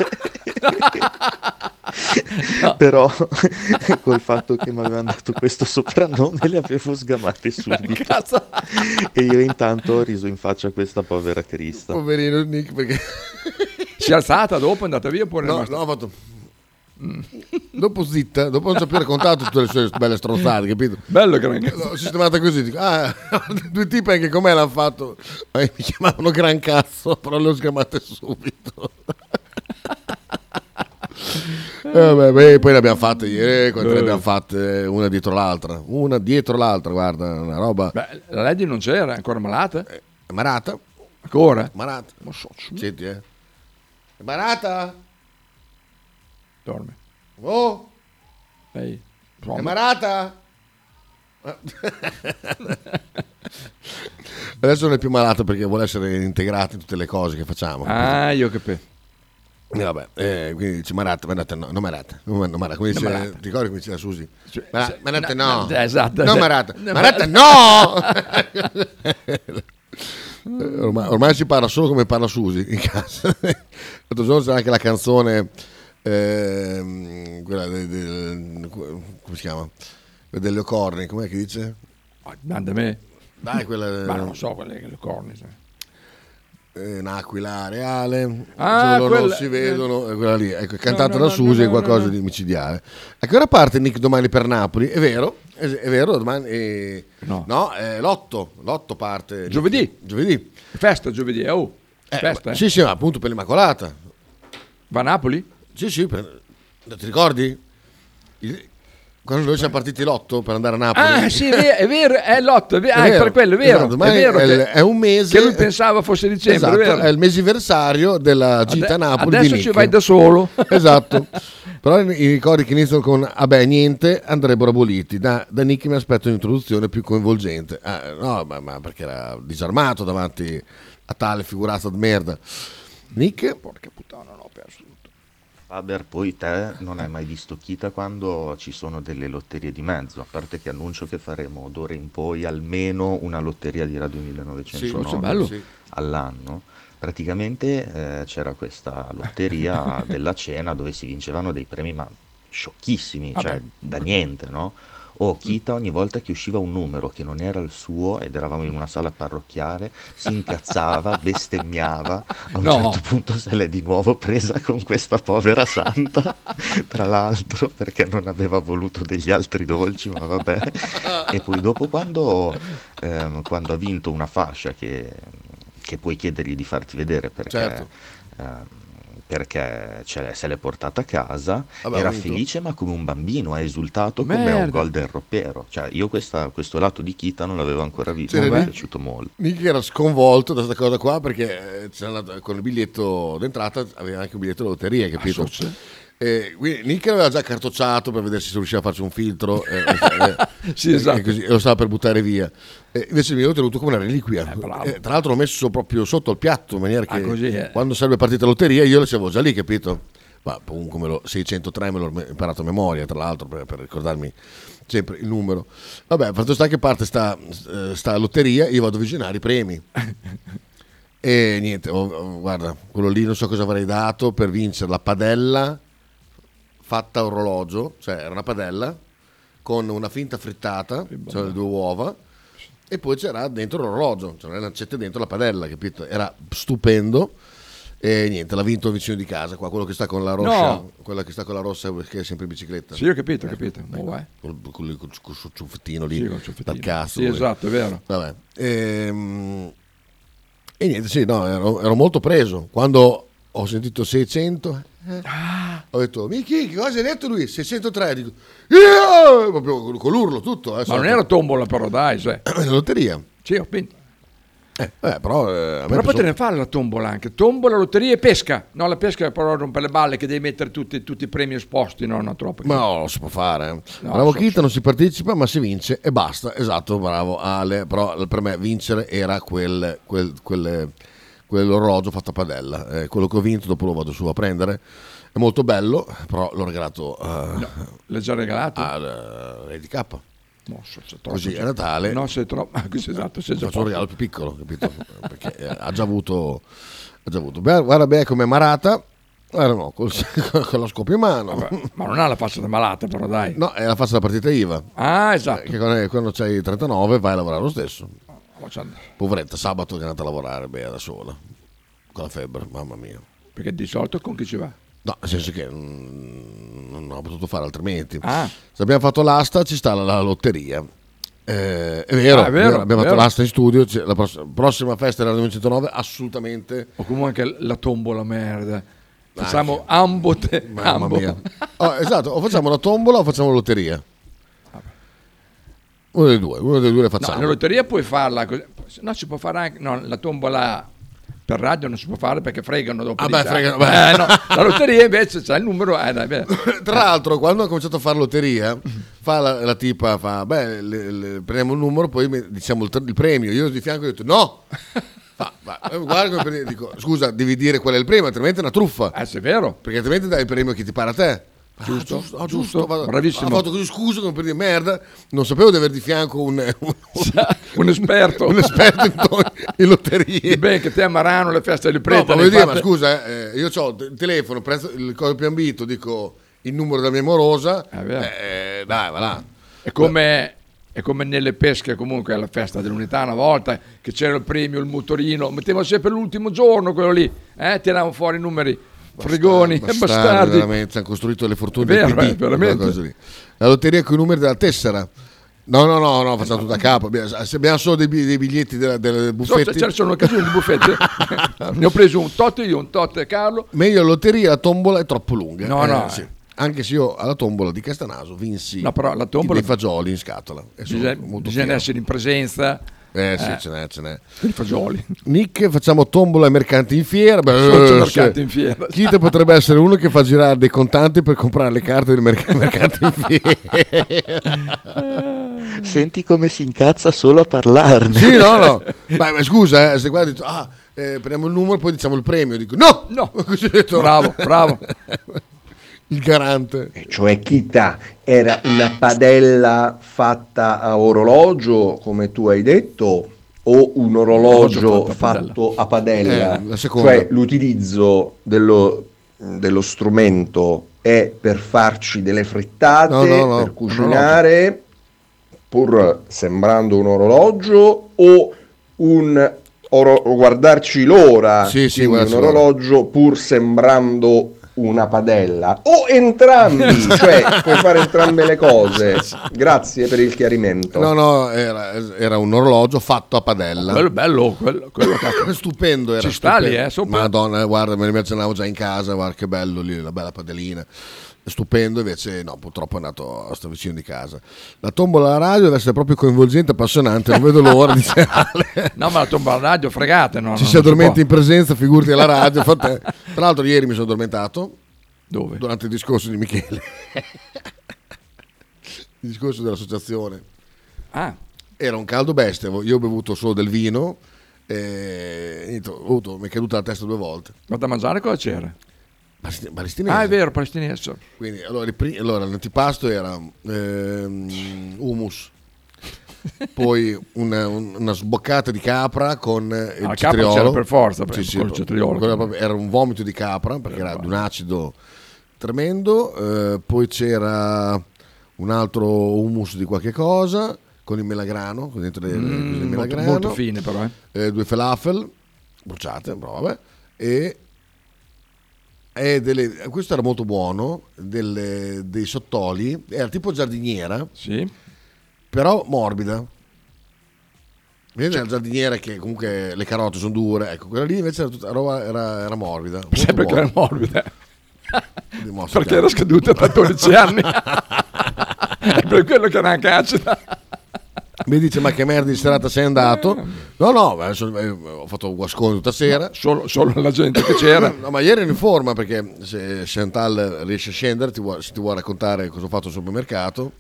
Però col fatto che mi avevano dato questo soprannome le avevo sgamate subito. Cazzo. E io intanto ho riso in faccia a questa povera Crista. Poverino Nick perché... Si è alzata dopo, è andata via oppure No, no, ha fatto... Dopo zitta, dopo non sapere raccontato tutte le sue belle stronzate, capito? Bello Gran L'ho sistemata così, dico, ah, due tipi anche con me l'hanno fatto, ma mi chiamavano Gran Cazzo, però le ho sgamate subito. Eh, vabbè, beh, poi ne abbiamo fatte ieri, quante ne abbiamo fatte una dietro l'altra, una dietro l'altra, guarda, una roba. Beh, la Lady non c'era, è ancora malata? È marata? Ancora? Marata. Senti, eh. Marata? Dorme. Oh, Lei. è marata? Adesso non è più malata perché vuole essere integrata in tutte le cose che facciamo. Ah, io capito. E vabbè, eh, quindi dice Marata, Marata no, non Marata, non, Marata, come dice, Marata. ti ricordi come diceva Susi? Cioè, Mara- se- Marata no, no, no, esatto, no se- Marata, no! Eh, ormai si parla solo come parla Susi in casa. L'altro giorno c'era anche la canzone, ehm, quella del, del- come si chiama? Quella delle corni, com'è che dice? Manda me. Dai, quella... Ma non so quelle che le corni. sai. Eh, un'aquila reale, Ah, solo quella- non si vedono, è quella lì, ecco, cantata no, da no, Susi, no, è qualcosa di micidiale. Che ora parte Nick domani per Napoli? È vero, è, è vero, domani eh, No. è l'otto, l'otto parte. Giovedì. Giovedì. Festa giovedì, eh, oh. Eh, Festa, eh. Sì, sì, ma appunto per l'Immacolata. Va a Napoli? Sì, sì, per- ti ricordi? Il- Quando noi siamo partiti l'otto per andare a Napoli. Ah, sì, è vero, è, vero, è l'otto, è vero, È ah, vero. per quello, è vero. Esatto, è, vero è, il- è un mese. che lui pensava fosse dicembre, Esatto, è vero. è il mesiversario della gita a Ade- Napoli. adesso ci vai da solo. Esatto. Però i ricordi che iniziano con vabbè niente andrebbero aboliti. Da, da Nick mi aspetto un'introduzione più coinvolgente. Ah, no, ma, ma perché era disarmato davanti a tale figurata di merda. Nick? Porca puttana, no, ho perso tutto. Faber, poi te non hai mai visto Kita quando ci sono delle lotterie di mezzo, a parte che annuncio che faremo d'ora in poi almeno una lotteria di Radio 1909 Sì, all'anno. Praticamente eh, c'era questa lotteria della cena dove si vincevano dei premi ma sciocchissimi, cioè da niente, no? O Kita ogni volta che usciva un numero che non era il suo ed eravamo in una sala parrocchiale, si incazzava, bestemmiava, a un No. certo punto se l'è di nuovo presa con questa povera santa, tra l'altro perché non aveva voluto degli altri dolci, ma vabbè. E poi dopo quando, ehm, quando ha vinto una fascia che, che puoi chiedergli di farti vedere perché... Certo. ehm, perché se l'è portata a casa, Vabbè, era felice ma come un bambino, ha esultato come un Merda. golden ropero. Cioè, io questa- questo lato di Kita non l'avevo ancora visto, Sì, mi è piaciuto molto. Nick era sconvolto da questa cosa qua perché eh, andato- con il biglietto d'entrata aveva anche un biglietto della lotteria, capito? E quindi Nick aveva già cartocciato per vedere se riusciva a farci un filtro eh, eh, Sì, eh, esatto. così, e lo stava per buttare via. E invece mi l'ho tenuto come una reliquia. bravo. Eh, tra l'altro l'ho messo proprio sotto il piatto in maniera che Ah, così, eh. quando sarebbe partita la lotteria io lo sapevo già lì, capito? Ma comunque me lo, 603 me l'ho imparato a memoria, tra l'altro, per, per ricordarmi sempre il numero. Vabbè, fatto sta che parte sta, eh, sta lotteria, io vado a visionare i premi. E niente, oh, oh, guarda, quello lì non so cosa avrei dato per vincere la padella fatta a orologio, cioè era una padella con una finta frittata, cioè le due uova, e poi c'era dentro l'orologio, cioè lancette dentro la padella, capito? Era stupendo. E niente, l'ha vinto vicino di casa, qua, quello che sta con la rossa, No. quella che sta con la rossa che è sempre in bicicletta. Sì, ho capito, ho capito. Oh, vai. Col, col, col- col suo ciuffettino lì, Sì, col ciuffettino. dal cazzo. Sì, esatto, è vero. Vabbè. Ehm, E, niente, sì, no, ero, ero molto preso. Quando ho sentito 600, eh, ho detto, Michi, che cosa hai detto lui? 603, dico, io! Proprio con- l'urlo tutto. Eh, Ma non era tombola però, dai, sai. la lotteria. Sì, ho vinto. Eh, vabbè, però, eh, Però potrei fare la tombola anche. Tombola, lotteria e pesca. No, la pesca però rompe le balle che devi mettere tutti, tutti i premi esposti. No, no, troppo. Ma no, lo si può fare. eh. No, bravo so- Kita, non si partecipa, ma si vince e basta. Esatto, bravo Ale. Però per me vincere era quel, quel, quel- quell'orologio fatto a padella. Eh, quello che ho vinto, dopo lo vado su a prendere. È molto bello, però l'ho regalato eh, L'hai già regalato? al Lady K. No, so troppo, Così so- a Natale. No, sei troppo. esatto, sei già Faccio un regalo più piccolo, capito? Perché eh, ha già avuto. Ha già avuto. Beh, guarda bene come Marata. Eh no, col- con la scoppia in mano. Vabbè, ma non ha la faccia da malata, però dai. No, è la faccia della partita IVA. Ah, esatto. Che quando, quando c'hai 39 vai a lavorare lo stesso. Poveretta, sabato è andata a lavorare, beh, da sola. Con la febbre, mamma mia. Perché di solito con chi ci va? No, nel senso che mm, non ho potuto fare altrimenti. Ah. Se abbiamo fatto l'asta ci sta la, la lotteria. Eh, è vero, Ah, è vero, abbiamo è fatto vero. l'asta in studio. La pross- prossima festa della 909 assolutamente. O comunque anche la tombola merda. Facciamo ambo te, Mamma ambo. mia. Oh, esatto, o facciamo la tombola o facciamo la lotteria. Uno dei due, uno dei due le No, facciamo. la lotteria puoi farla così. No, si può fare anche. No, la tombola per radio non si può fare perché fregano dopo. Ah, beh, fregano, beh. Eh, no, la lotteria invece c'è il numero. Eh, dai. Tra l'altro, quando ho cominciato a fare lotteria, fa la, la tipa, fa, beh, le- le- prendiamo il numero, poi diciamo il, il premio. Io di fianco ho detto, no! Ma, eh, guarda come prende- dico, scusa, devi dire qual è il premio, altrimenti è una truffa. Eh, se è vero. Perché altrimenti dai il premio che ti pare a te. Ah, Giusto, giusto, ah, giusto, giusto, vado- bravissimo. Ha fatto così, scusa, come per dire merda. Non sapevo di avere di fianco un, un, un esperto. un esperto in, in lotterie. Beh, che te a Marano le feste del No, prete. ma le voglio dire, ma scusa, eh, io ho il telefono, prezzo, il codice più ambito, dico il numero della mia morosa. vero. eh, dai, va là. È come, è come nelle pesche comunque alla festa dell'unità una volta che c'era il premio, il motorino, mettevano sempre l'ultimo giorno quello lì, eh, tiravano fuori i numeri, fregoni, Bastardi, bastardi. veramente, hanno costruito le fortune Vero, del PD, eh. La lotteria con i numeri della tessera. No, no, no, no, facciamo tutto a capo. Abbiamo, se abbiamo solo dei, dei biglietti della, delle So, buffetti. c'era solo un'occasione di buffette. ne ho preso un tot io, un tot Carlo. Meglio la lotteria, la tombola è troppo lunga. No, Eh, no, sì. Anche se io alla tombola di Castanaso vinsi No, però la tombola- dei fagioli in scatola. E Bisogna, bisogna essere in presenza. Eh sì, Eh. ce n'è, ce n'è. I fagioli. Nick, facciamo tombola ai mercanti in fiera. Beh, eh, mercanti in fiera. Kit potrebbe essere uno che fa girare dei contanti per comprare le carte del merc- mercanti in fiera. Senti come si incazza solo a parlarne. sì, no, no. Ma, ma scusa, eh, se dico, ah, eh, prendiamo il numero, poi diciamo il premio. Dico, no! No. Così ho detto, Bravo, bravo. Il garante. Cioè Kita era una padella fatta a orologio, come tu hai detto, o un orologio Orologio fatto a padella? Eh, cioè l'utilizzo dello, dello strumento è per farci delle frittate, No, no, no, per cucinare, pur sembrando un orologio, o un oro- guardarci l'ora, Sì, sì, un orologio pur sembrando una padella o entrambi, cioè puoi fare entrambe le cose. Grazie per il chiarimento. No, no, era, era un orologio fatto a padella. Quello è bello, quello, quello stupendo era Ci sta lì, stupendo. eh, sopra. Madonna guarda me ne immaginavo già in casa guarda che bello lì la bella padellina stupendo invece no purtroppo è andato a sto vicino di casa la tombola alla radio deve essere proprio coinvolgente appassionante non vedo l'ora dice Ale. No, ma la tomba alla radio fregate, no? ci si può. in presenza figurati alla radio fa te. tra l'altro ieri mi sono addormentato Dove? durante il discorso di Michele il discorso dell'associazione Ah, era un caldo bestia io ho bevuto solo del vino e niente, ho avuto- mi è caduta la testa due volte ma da mangiare cosa c'era? Palesti- palestinese. Ah, è vero, palestinese. Quindi allora, il pri- allora, l'antipasto era ehm, hummus, poi una, un- una sboccata di capra con eh, il Ah, cetriolo. c'era per forza, Sì, sì, col cetriolo. era, un vomito di capra perché era di un acido tremendo. eh, poi c'era un altro hummus di qualche cosa con il melagrano, con dentro le, Mm, cose di molto, melagrano. molto fine però, eh. Eh, due falafel bruciate, però vabbè, e delle- questo era molto buono, delle- dei sottoli, era tipo giardiniera, Sì. però morbida. Vedi la giardiniera che comunque le carote sono dure, ecco, quella lì invece era, tutta roba, era, era morbida. Sempre che era morbida. Perché era scaduta da 12 anni. È per quello che era anche acida. Mi dice ma che merda di serata sei andato? No, no, adesso, eh, ho fatto guascone tutta sera. Solo, solo la gente che c'era. No, ma ieri ero in forma perché se Chantal riesce a scendere, ti vuole, se ti vuole raccontare cosa ho fatto al supermercato.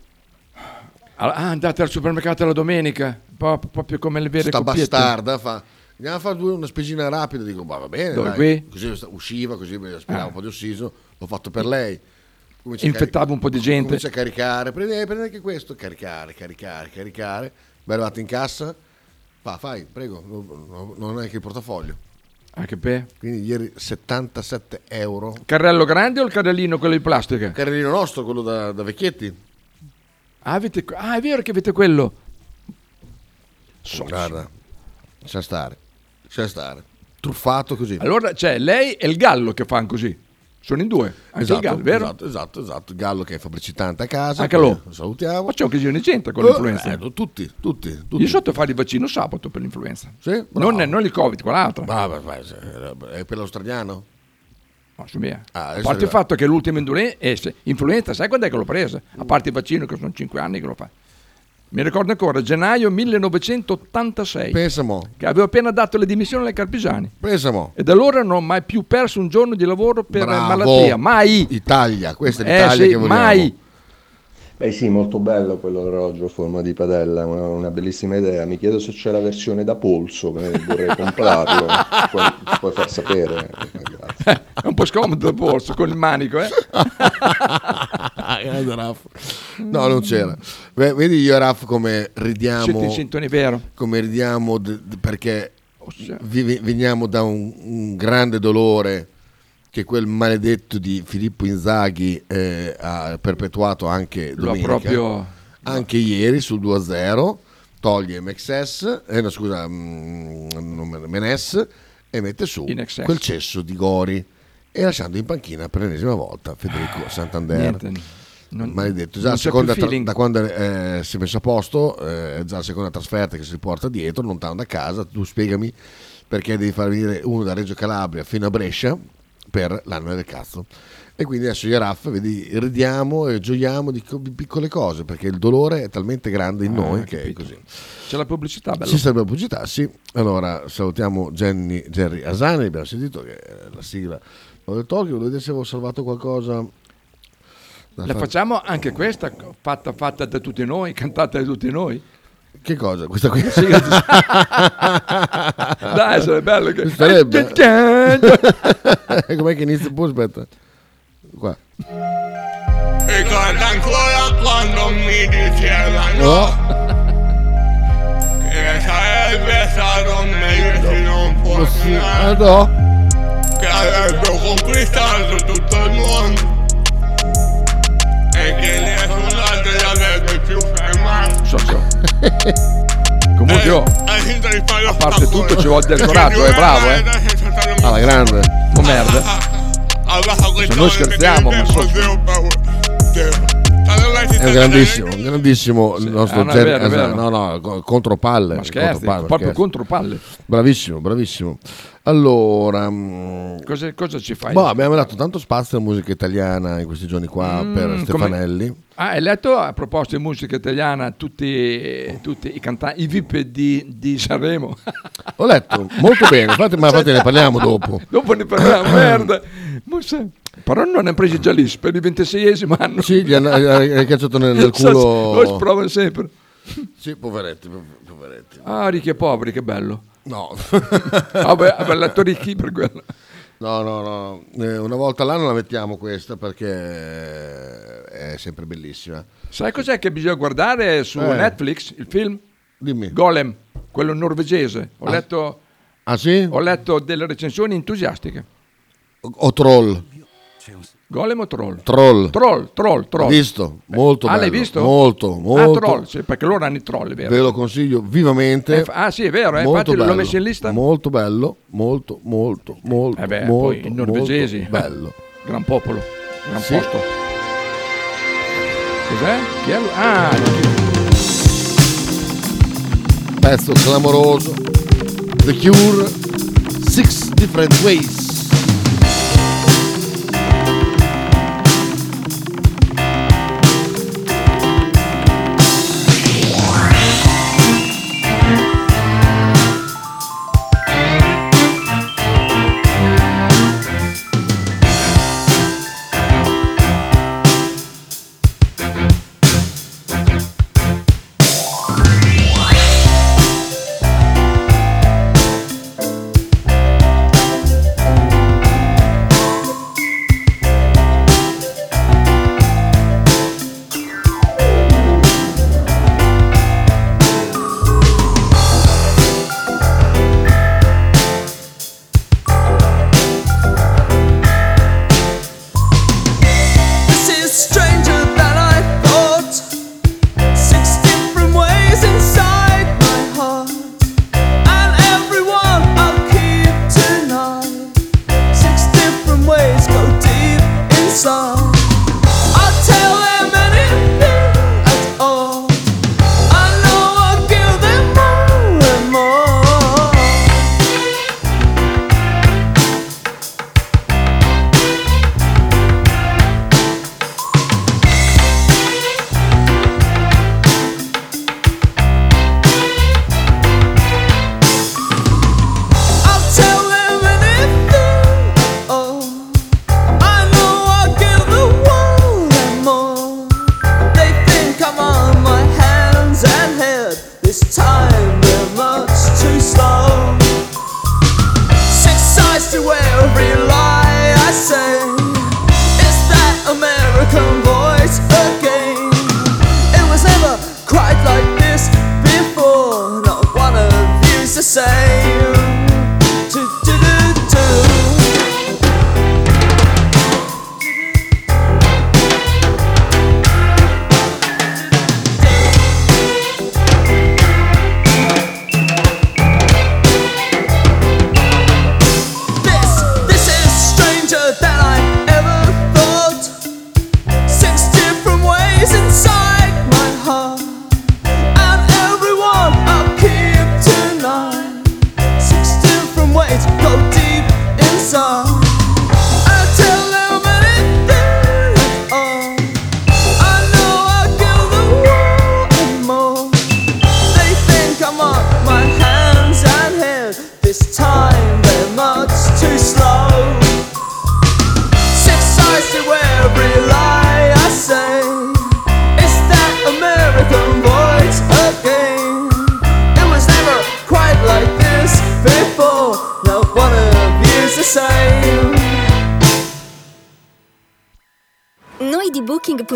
Ah, andate al supermercato la domenica, proprio come le vere Sta coppiette. bastarda fa. Andiamo a fare una spesina rapida. Dico, "Ma va bene. Dove, dai." Così usciva, così aspirava Ah. un po' di ossigeno. L'ho fatto per lei. Infettava cari- un po' di gente. Comincia a caricare. Prendi, eh, prendi anche questo. Caricare, caricare, caricare. Beh, arrivato in cassa. Fa, fai, prego. No- no- Non è che il portafoglio. Anche per Quindi ieri 77 euro. carrello grande o il carrellino quello di plastica? Carrellino nostro, quello da, da vecchietti. Ah, avete- ah, è vero che avete quello. Guarda, lascia stare, lascia stare. Truffato così. Allora c'è lei e il gallo che fanno così. Sono in due. Anche esatto, il gallo, vero? Esatto, esatto, esatto. Il Gallo che è fabbricitante a casa. Anche che lo. Salutiamo. Ma c'è un casino di gente con Eh, l'influenza. eh, tutti, tutti, tutti. Io sotto fare il vaccino sabato per l'influenza. Sì? Non, non il Covid, quell'altra. Bravo, vai, se- è per l'australiano? No, su mia. Ah, a parte il fatto che l'ultima eh, influenza, sai quando è che l'ho presa? A parte il vaccino, che sono 5 anni che lo fa. Mi ricordo ancora, gennaio 1986. Pensa mo. Che avevo appena dato le dimissioni alle Carpesani. Pensa mo. E da allora non ho mai più perso un giorno di lavoro per Bravo. malattia. Mai. Italia, questa è Eh, l'Italia sì, che vogliamo. mai. Beh sì, molto bello quell'orologio a forma di padella, una, una bellissima idea. Mi chiedo se c'è la versione da polso, vorrei comprarlo. Puoi, puoi far sapere. Grazie. È un po' scomodo il polso con il manico, eh? Grande Raff. No, non c'era. Vedi io e Raff come ridiamo. Sintonia, vero? Come ridiamo d- d- perché vi- veniamo da un, un grande dolore che quel maledetto di Filippo Inzaghi eh, ha perpetuato anche domenica. proprio- Anche ieri sul 2-0 toglie MXS, eh, no, scusa, mm, Menes e mette su quel cesso di Gori e lasciando in panchina per l'ennesima volta Federico Santander. Niente, non- Maledetto, già seconda tra- da quando eh, si è messo a posto, eh, già la seconda trasferta che si porta dietro, lontano da casa. Tu spiegami perché devi far venire uno da Reggio Calabria fino a Brescia per l'anno del cazzo. E quindi adesso io e Raff, vedi, ridiamo e gioiamo di co- di piccole cose perché il dolore è talmente grande in Ah, noi che è capito. così. C'è la pubblicità, bello. Ci sarebbe la pubblicità, sì. Allora salutiamo Jenny, Jerry Asani, abbiamo sentito che è la sigla del talk. Volevo vedere se avevo salvato qualcosa. La fare. facciamo anche questa, fatta, fatta da tutti noi, cantata da tutti noi. Che cosa? Questa qui? Dai, sarebbe bello che... Sarebbe. Com'è che inizia? Poi aspetta. Qua. Ricorda ancora quando mi dicevano No. che sarebbe stato meglio se non fosse Ah, nato, no. che avrebbe conquistato tutto il mondo e che nessun altro avrebbe più fermato. So, so. Comunque io, a parte tutto, ci vuole del coraggio, è bravo, eh. Alla grande. Oh merda. Se noi scherziamo, ma so- È un grandissimo, un grandissimo il nostro Ah, no, vero, vero. No, no, co- contro palle. Ma scherzi, contro palle, proprio scherzi. contro palle. Bravissimo, bravissimo. Allora, mm, Cosa, cosa ci fai? boh, abbiamo dato tanto spazio alla musica italiana in questi giorni qua Mm, per come- Stefanelli. Ah, hai letto a proposito di musica italiana tutti, tutti i cantanti, i VIP di, di Sanremo? Ho letto molto bene, infatti, ma infatti ne parliamo dopo. Dopo ne parliamo, merda. Però non ne hanno presi già lì per il 26esimo anno. Sì, gli hanno hai cacciato nel, nel culo. Lo sprovano sempre. Sì, poveretti, poveretti. Ah, ricchi e poveri, che bello. No. Vabbè, avevo letto ricchi per quello. No, no, no, Eh, una volta all'anno la mettiamo questa perché è sempre bellissima. Sai cos'è che bisogna guardare su Eh. Netflix? Il film? Dimmi. Golem, quello norvegese. Ho, Ah. letto, Ah sì? ho letto delle recensioni entusiastiche. O troll? Golem o troll? Troll. Troll, troll, troll. Visto, molto ah, l'hai bello, visto? molto, Ah, molto. troll, sì, perché loro hanno i troll, è vero. Ve lo consiglio vivamente. Eh, ah, sì, è vero, eh, Molto infatti l'ho bello, messo in lista. Molto bello, molto, molto, molto, Eh beh, molto, poi i norvegesi. molto bello. Gran popolo, gran Sì. posto. Cos'è? Chi è? Ah, Pezzo clamoroso. The Cure, Six Different Ways.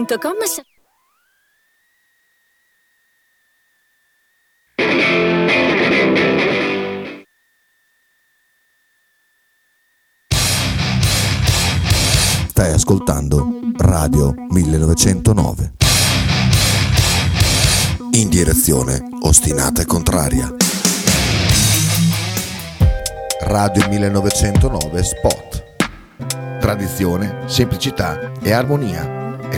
Sa- Stai ascoltando Radio 1909. In direzione ostinata e contraria. Radio 1909 Spot. Tradizione, semplicità e armonia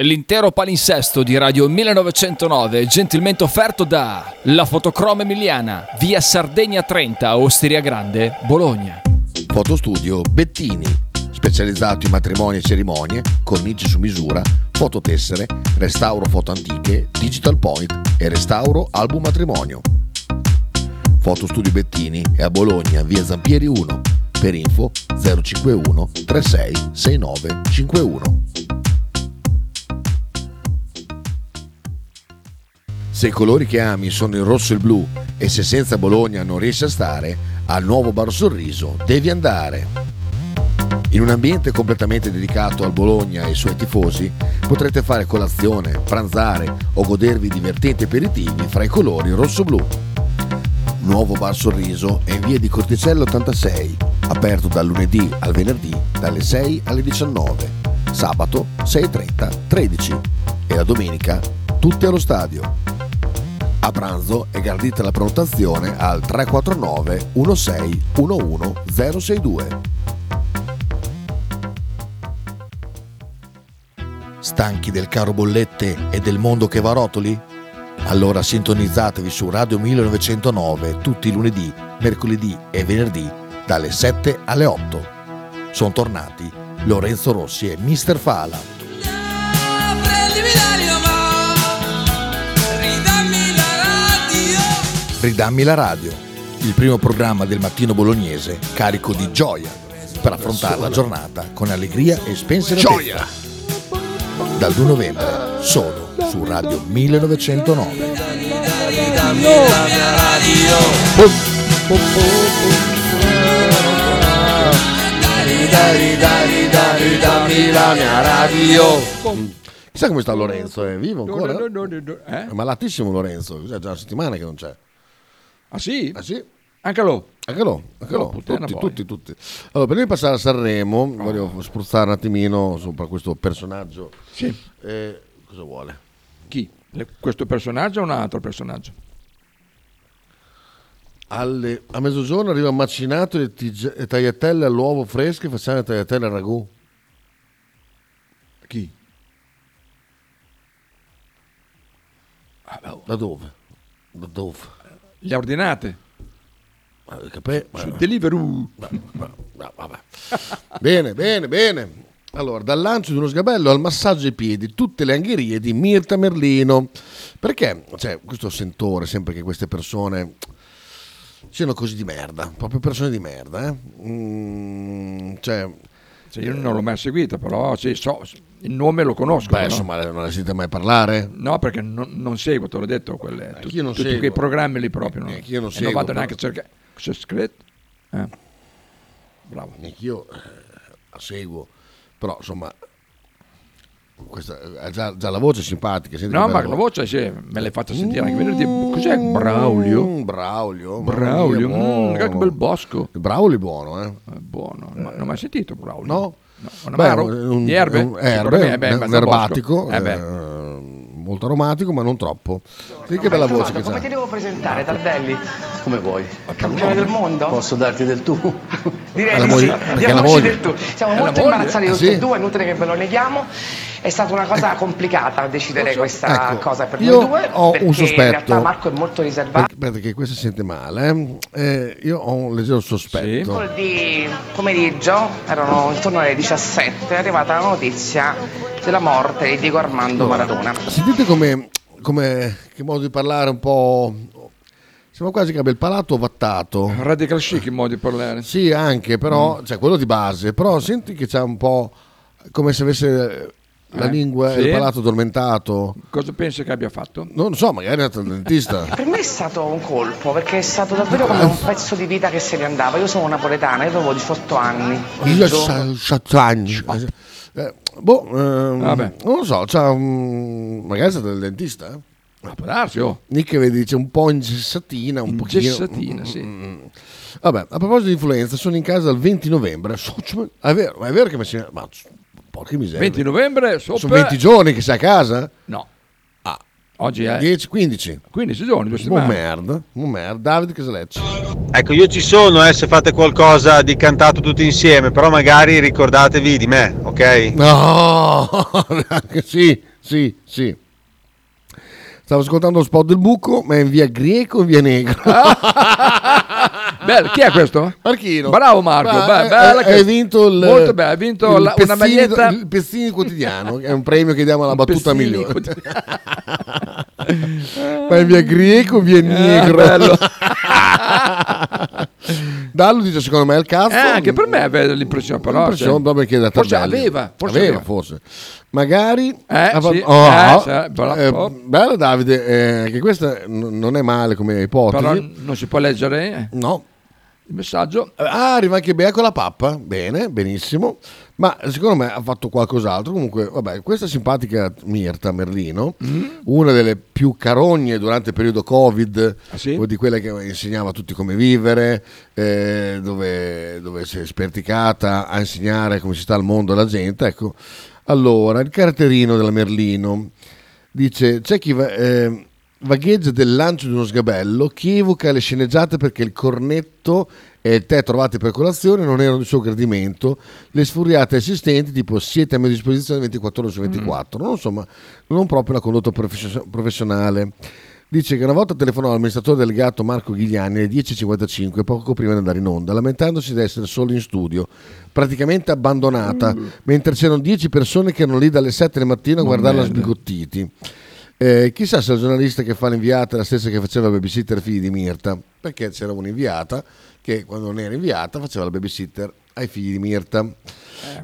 L'intero palinsesto di Radio 1909 gentilmente offerto da La Fotocroma Emiliana, via Sardegna 30, Osteria Grande, Bologna. Fotostudio Bettini, specializzato in matrimoni e cerimonie, cornici su misura, fototessere, restauro foto antiche, digital point e restauro album matrimonio. Fotostudio Bettini è a Bologna, via Zampieri 1. Per info 051 36 69 51. Se i colori che ami sono il rosso e il blu e se senza Bologna non riesci a stare, al nuovo Bar Sorriso devi andare. In un ambiente completamente dedicato al Bologna e ai suoi tifosi, potrete fare colazione, pranzare o godervi divertenti aperitivi fra i colori rosso-blu. Nuovo Bar Sorriso è in via di Corticello 86, aperto dal lunedì al venerdì dalle 6 alle 19, sabato 6.30 13 e la domenica tutti allo stadio. A pranzo è gradita la prenotazione al 349 16 11 062. Stanchi del caro bollette e del mondo che va a rotoli? Allora sintonizzatevi su Radio 1909 tutti i lunedì, mercoledì e venerdì dalle 7 alle 8. Sono tornati Lorenzo Rossi e Mr. Fala. Ridammi la radio, il primo programma del mattino bolognese carico di gioia per affrontare la giornata con allegria e spensieratezza. Gioia. dal 2 novembre, solo su Radio 1909. Dammi la mia radio. Dai, dai, dai, dai, dammi la mia radio. Chissà come sta Lorenzo, è vivo ancora? Eh? È malatissimo Lorenzo, cos'è, già una settimana che non c'è. Ah sì? Ah sì? Anche lo? Anche lo, anche No, lo, puttana tutti, tutti, tutti. Allora, prima di passare a Sanremo, voglio spruzzare un attimino sopra questo personaggio. Sì. Eh, cosa vuole? Chi? Questo personaggio o un altro personaggio? Alle- a mezzogiorno arriva macinato e, tig- e tagliatelle all'uovo fresche, facciamo le tagliatelle al ragù. Chi? Da dove? Da dove? Le ordinate? Ma, capè? Su Deliveroo. No, no, no, vabbè. bene, bene, bene. Allora, dal lancio di uno sgabello al massaggio ai piedi, tutte le angherie di Mirta Merlino. Perché c'è questo sentore sempre che queste persone siano così di merda, proprio persone di merda. Eh? Mm, cioè, Sì, io non l'ho mai seguita, però sì, so, il nome lo conosco. beh, no? insomma, non la sentite mai parlare? No, perché non, non seguo, te l'ho detto, quelle, tu- Anch'io non tutti seguo. quei programmi lì proprio. No? Anch'io non e seguo, non vado neanche a cercare. C'è scritto? Eh. Bravo. Anch'io eh, seguo, però insomma, questa, eh, già, già la voce è simpatica. senti No, ma la voce sì, me l'hai fatta sentire anche venerdì. Cos'è Braulio? Mm, Braulio. Braulio, mia, mm, che bel bosco. Il Braulio è buono, eh? È buono, ma non ho mai sentito Braulio. No? un Beh, amaro? un- di erbe? un- erbe, Sicuramente, beh, un erbatico, Eh beh. eh, molto aromatico, ma non troppo. Sì, che bella voce che Come ti devo presentare, Tardelli? Come vuoi. Campione del mondo? Posso darti del tu? Direi di moglie- sì. la Diamoci moglie. del tu. Siamo molto moglie? imbarazzati Ah, tutti e due, è inutile che ve lo neghiamo. È stata una cosa complicata decidere questa Ecco, cosa per io noi due. ho un perché In sospetto. realtà Marco è molto riservato. Perché, perché questo si sente male. eh. Eh, io ho un leggero sospetto. Quel di pomeriggio, erano intorno alle 17, è arrivata la notizia della morte di Diego Armando Maradona. Sentite come, come- che modo di parlare un po'. Sembra quasi che abbia il palato ovattato. Radical chic in modo di parlare. Sì, anche, Mm. però, cioè quello di base, però senti che c'è un po' come se avesse la Eh, lingua sì. il palato addormentato. Cosa pensi che abbia fatto? Non so, magari è andato al dentista. Per me è stato un colpo perché è stato davvero come un pezzo di vita che se ne andava. Io sono napoletana, io avevo 18 anni. il Io giorno- sa- sa- anni. Eh, boh, ehm, Vabbè. non lo so, c'ha un- magari è stato il dentista. Eh? Ma può darsi, oh. Nick vedi dice un po' ingessatina, un pochino. Ingessatina, sì. Mm. Vabbè, a proposito di influenza, sono in casa il 20 novembre. Cioè, È vero, è vero che mi si... Ma porca miseria. 20 novembre, sopra... Sono 20 giorni che sei a casa? No. Oggi è 10, 15. 15 giorni, due Un settimane. merda, un merda. Davide Casalecci. Ecco, io ci sono eh, se fate qualcosa di cantato tutti insieme, però magari ricordatevi di me, ok? No, sì, sì, sì. Stavo ascoltando lo spot del buco, ma è in via Greco o in via Negro? Bello, chi è questo? Marchino. Bravo Marco, Ma, beh, eh, bella hai vinto il Molto bene, hai vinto il la- una maglietta il Pezzini quotidiano, è un premio che diamo alla battuta migliore. Ma in via Greco o via Negro? Eh, bello. Dallo dice secondo me è il cazzo. Eh, anche per me aveva l'impressione, però. L'impressione, cioè, che da forse aveva, forse aveva, aveva. forse. Magari Eh, fatto- sì, Oh, eh, sì, però- eh, oh. bello Davide, eh, che questa n- non è male come ipotesi. Però non si può leggere No. Il messaggio. Ah, arriva anche Bea con la pappa. Bene, benissimo. Ma secondo me ha fatto qualcos'altro. Comunque, vabbè, questa simpatica Mirta Merlino, Mm. una delle più carogne durante il periodo Covid, Ah, sì? o di quelle che insegnava a tutti come vivere, eh, dove, dove si è sperticata a insegnare come si sta al mondo alla gente. Ecco, allora, il caratterino della Merlino dice: c'è chi va- eh, vagheggia del lancio di uno sgabello, chi evoca le sceneggiate perché il cornetto e il tè trovati per colazione non erano di suo gradimento, le sfuriate assistenti tipo siete a mia disposizione 24 ore su 24, non, insomma, non proprio una condotta professio- professionale. Dice che una volta telefonò all'amministratore delegato Marco Ghigliani alle 10.55, poco prima di andare in onda, lamentandosi di essere solo in studio, praticamente abbandonata, mentre c'erano 10 persone che erano lì dalle 7 del mattino a guardarla merda. sbigottiti. Eh, chissà se la giornalista che fa l'inviata è la stessa che faceva la babysitter figli di Mirta, perché c'era un'inviata che quando non era inviata faceva la babysitter ai figli di Mirta.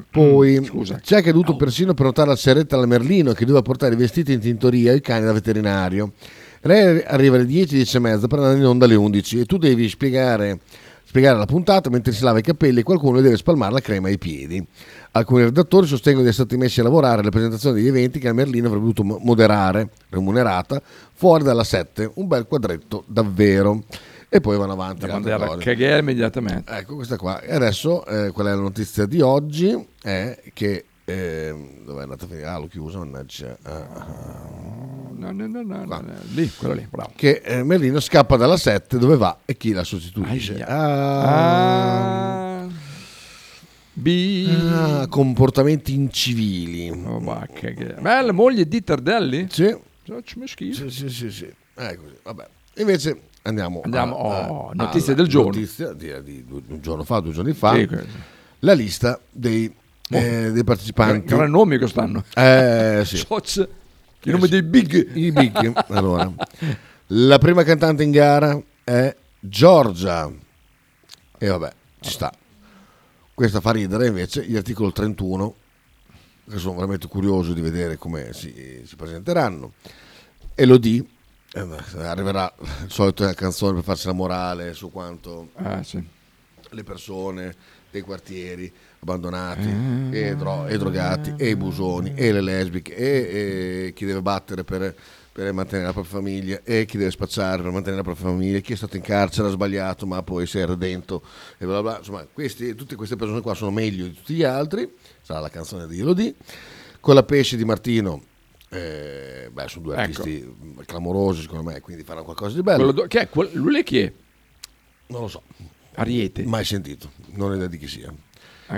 Poi mm, scusa. c'è che è dovuto persino prenotare la serretta alla Merlino che doveva portare i vestiti in tintoria e i cani da veterinario. Lei arriva alle 10, 10 e mezza per andare in onda alle 11 e tu devi spiegare, spiegare la puntata mentre si lava i capelli e qualcuno deve spalmare la crema ai piedi. Alcuni redattori sostengono di essere stati messi a lavorare alle presentazioni degli eventi che la Merlino avrebbe dovuto mo- moderare, remunerata, fuori dalla 7. Un bel quadretto davvero. E poi vanno avanti. Da mandare a cagare immediatamente. Ecco questa qua. E adesso eh, qual è la notizia di oggi? È che... Eh, dove è andata a finire? Ah, l'ho chiuso, mannaggia. Ah, No, no, no, no, no, no. Lì, quello lì, bravo. che eh, Merlino scappa dalla 7 dove va e chi la sostituisce? Ah, Ah, B. Ah, comportamenti incivili. Oh. Ma è la moglie di Tardelli? Sì. Facciamo schifo. Sì, sì, sì, sì. Così, vabbè. Invece andiamo, Andiamo, a- oh, a- notizie del giorno. Notizia di, di due- un giorno fa, due giorni fa. Sì, la lista dei, eh, dei partecipanti. Gran nomi quest'anno. Eh, sì. Soz. Il nome dei big. I big. Allora, la prima cantante in gara è Giorgia. E vabbè, ci sta. Questa fa ridere invece gli articoli 31, che sono veramente curioso di vedere come si, si presenteranno. Elodie, eh, arriverà la solita canzone per farsi la morale su quanto Ah, sì. le persone dei quartieri abbandonati e, dro- e drogati e i busoni e le lesbiche e, e chi deve battere per, per mantenere la propria famiglia e chi deve spacciare per mantenere la propria famiglia chi è stato in carcere ha sbagliato ma poi si è redento e bla bla insomma questi- tutte queste persone qua sono meglio di tutti gli altri sarà la canzone di Elodie con la pesce di Martino eh, beh, sono due Ecco. artisti clamorosi secondo me quindi faranno qualcosa di bello do- che è? Quel- lui chi è? non lo so Ariete. mai sentito non ho idea di chi sia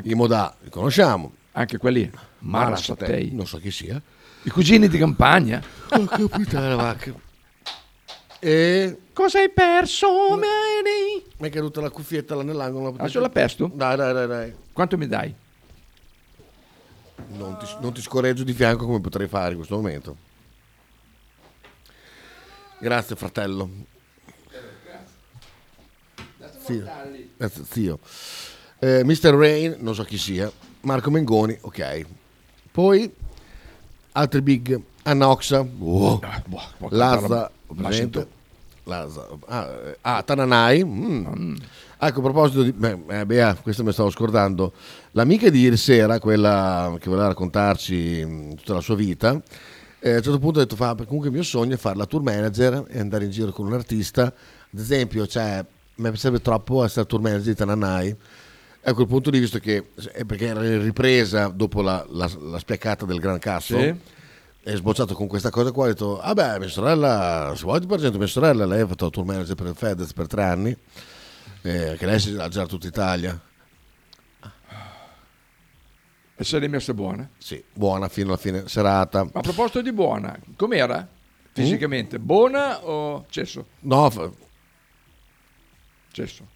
i Modà li conosciamo Anche quelli. Mara non so chi sia I cugini di campagna. Porca puttana vacca. E Cosa hai perso, Mary? mi è caduta la cuffietta là nell'angolo. Ah, sulla pesto? Dai, dai, dai, dai. Quanto mi dai? Non ti, non ti scorreggio di fianco come potrei fare in questo momento. Grazie, fratello. Zio. Grazie, zio. Eh, Mr. Rain, non so chi sia. Marco Mengoni, ok. Poi altri big. Anna Oxa. Wow. Lazza. presente? Lazza. Ah, eh, ah, Tananai. mm. Ecco, a proposito di... Beh, eh, Bea, questo mi stavo scordando. L'amica di ieri sera, quella che voleva raccontarci mh, tutta la sua vita, eh, a un certo punto ha detto, fa, comunque il mio sogno è fare la tour manager e andare in giro con un artista. Ad esempio, cioè, mi piacerebbe troppo essere tour manager di Tananai. A quel punto lì, visto che, eh, perché era in ripresa dopo la, la, la spiaccata del Gran Casso, Sì. è sbocciato con questa cosa qua, ha detto, ah beh, mia sorella, se vuoi ti presento mia sorella, lei ha fatto tour manager per il Fedez per tre anni, eh, che lei si ha girato tutta Italia. E sei rimessa buona? Sì, buona fino alla fine serata. Ma a proposito di buona, com'era? Fisicamente, buona o cesso? No, fa- Cesso.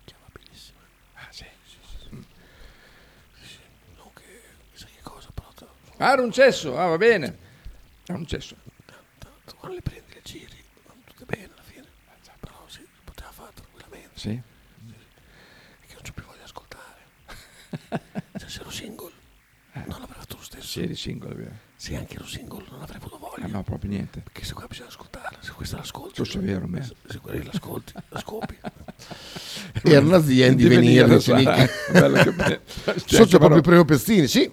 Ah, era un cesso, ah va bene. Era un cesso. quando le prendi le giri, vanno tutte bene alla fine, però si poteva fare tranquillamente. Sì. Che non c'ho più voglia di ascoltare. Se ero single, non avrei fatto lo stesso. Sì, eri single, vero? Se anche ero single, non avrei avuto voglia. Ah, no, proprio niente. Perché se qua bisogna ascoltare, se questa l'ascolti, è vero, me. se, se quella l'ascolti, la scopi. Era una zia in Di divenire, sai. Bello che be- Socio proprio il premio Pezzini, sì.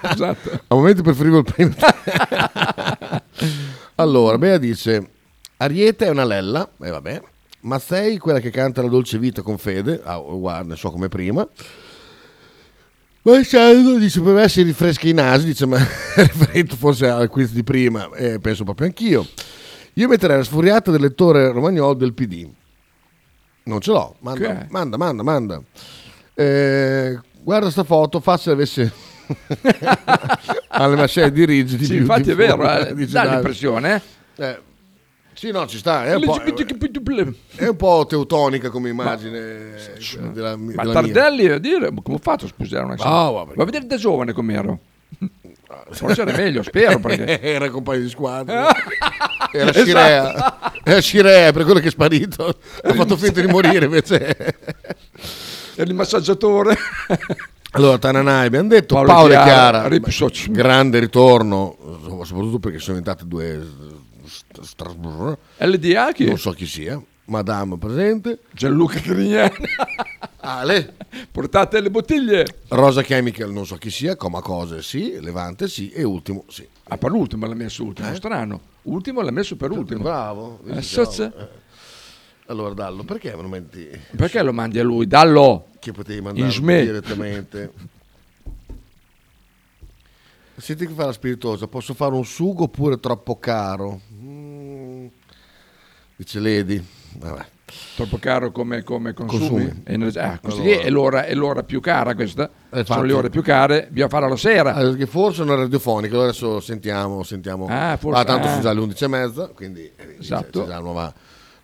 Esatto. A momenti preferivo il premio. allora, Bea dice: Ariete è una lella, e vabbè, ma sei quella che canta la dolce vita con fede. Ah, guarda, so come prima. Ma Saldo dice per me si rinfresca i nasi, dice ma riferito forse al quiz di prima, eh, penso proprio anch'io. Io metterei la sfuriata del lettore romagnolo del PD. Non ce l'ho, manda, Che? manda, manda, manda. Eh, guarda sta foto, fa se avesse alle mascelle di rigidi. Sì, infatti di è vero, eh, dà l'impressione, eh. Sì, no, ci sta. È un, è un po' teutonica come immagine. della, Ma della mia. Tardelli, a dire, ma come ho fatto a sposare una vabbè. Va a vedere da giovane com'ero. Forse era meglio, spero, perché... era compagno di squadra. Era Esatto. Scirea. Era Scirea, per quello che è sparito. Ha fatto finta di morire invece. Era il massaggiatore. Allora, Tananai abbiamo detto, Paolo Paolo, Chiara, Chiara, grande ritorno, soprattutto perché sono diventate due. LDA chi? Non so chi sia, Madame presente. Gianluca Grignani. Ale. Portate le bottiglie. Rosa Chemical non so chi sia, Coma Cose sì, Levante sì e Ultimo sì. Ah, per l'ultimo l'ha messo ultimo, strano. Ultimo l'ha messo per ultimo. Bravo. Eh. Eh. Allora Dallo, perché non metti Perché lo mandi a lui? Dallo. che potevi mandare direttamente? Senti che fa la spiritosa, posso fare un sugo oppure troppo caro? Mm, dice Lady. Vabbè. Troppo caro come, come consumi. Consumi. Energia- ah, così Allora. è, l'ora, è l'ora più cara questa. Sono infatti. le ore più care, bisogna farla la sera. Ah, perché forse non è radiofonica, adesso sentiamo, sentiamo. Ah, forse- tanto ah. sono già le 11 e mezza, quindi eh, Esatto. c'è già una nuova,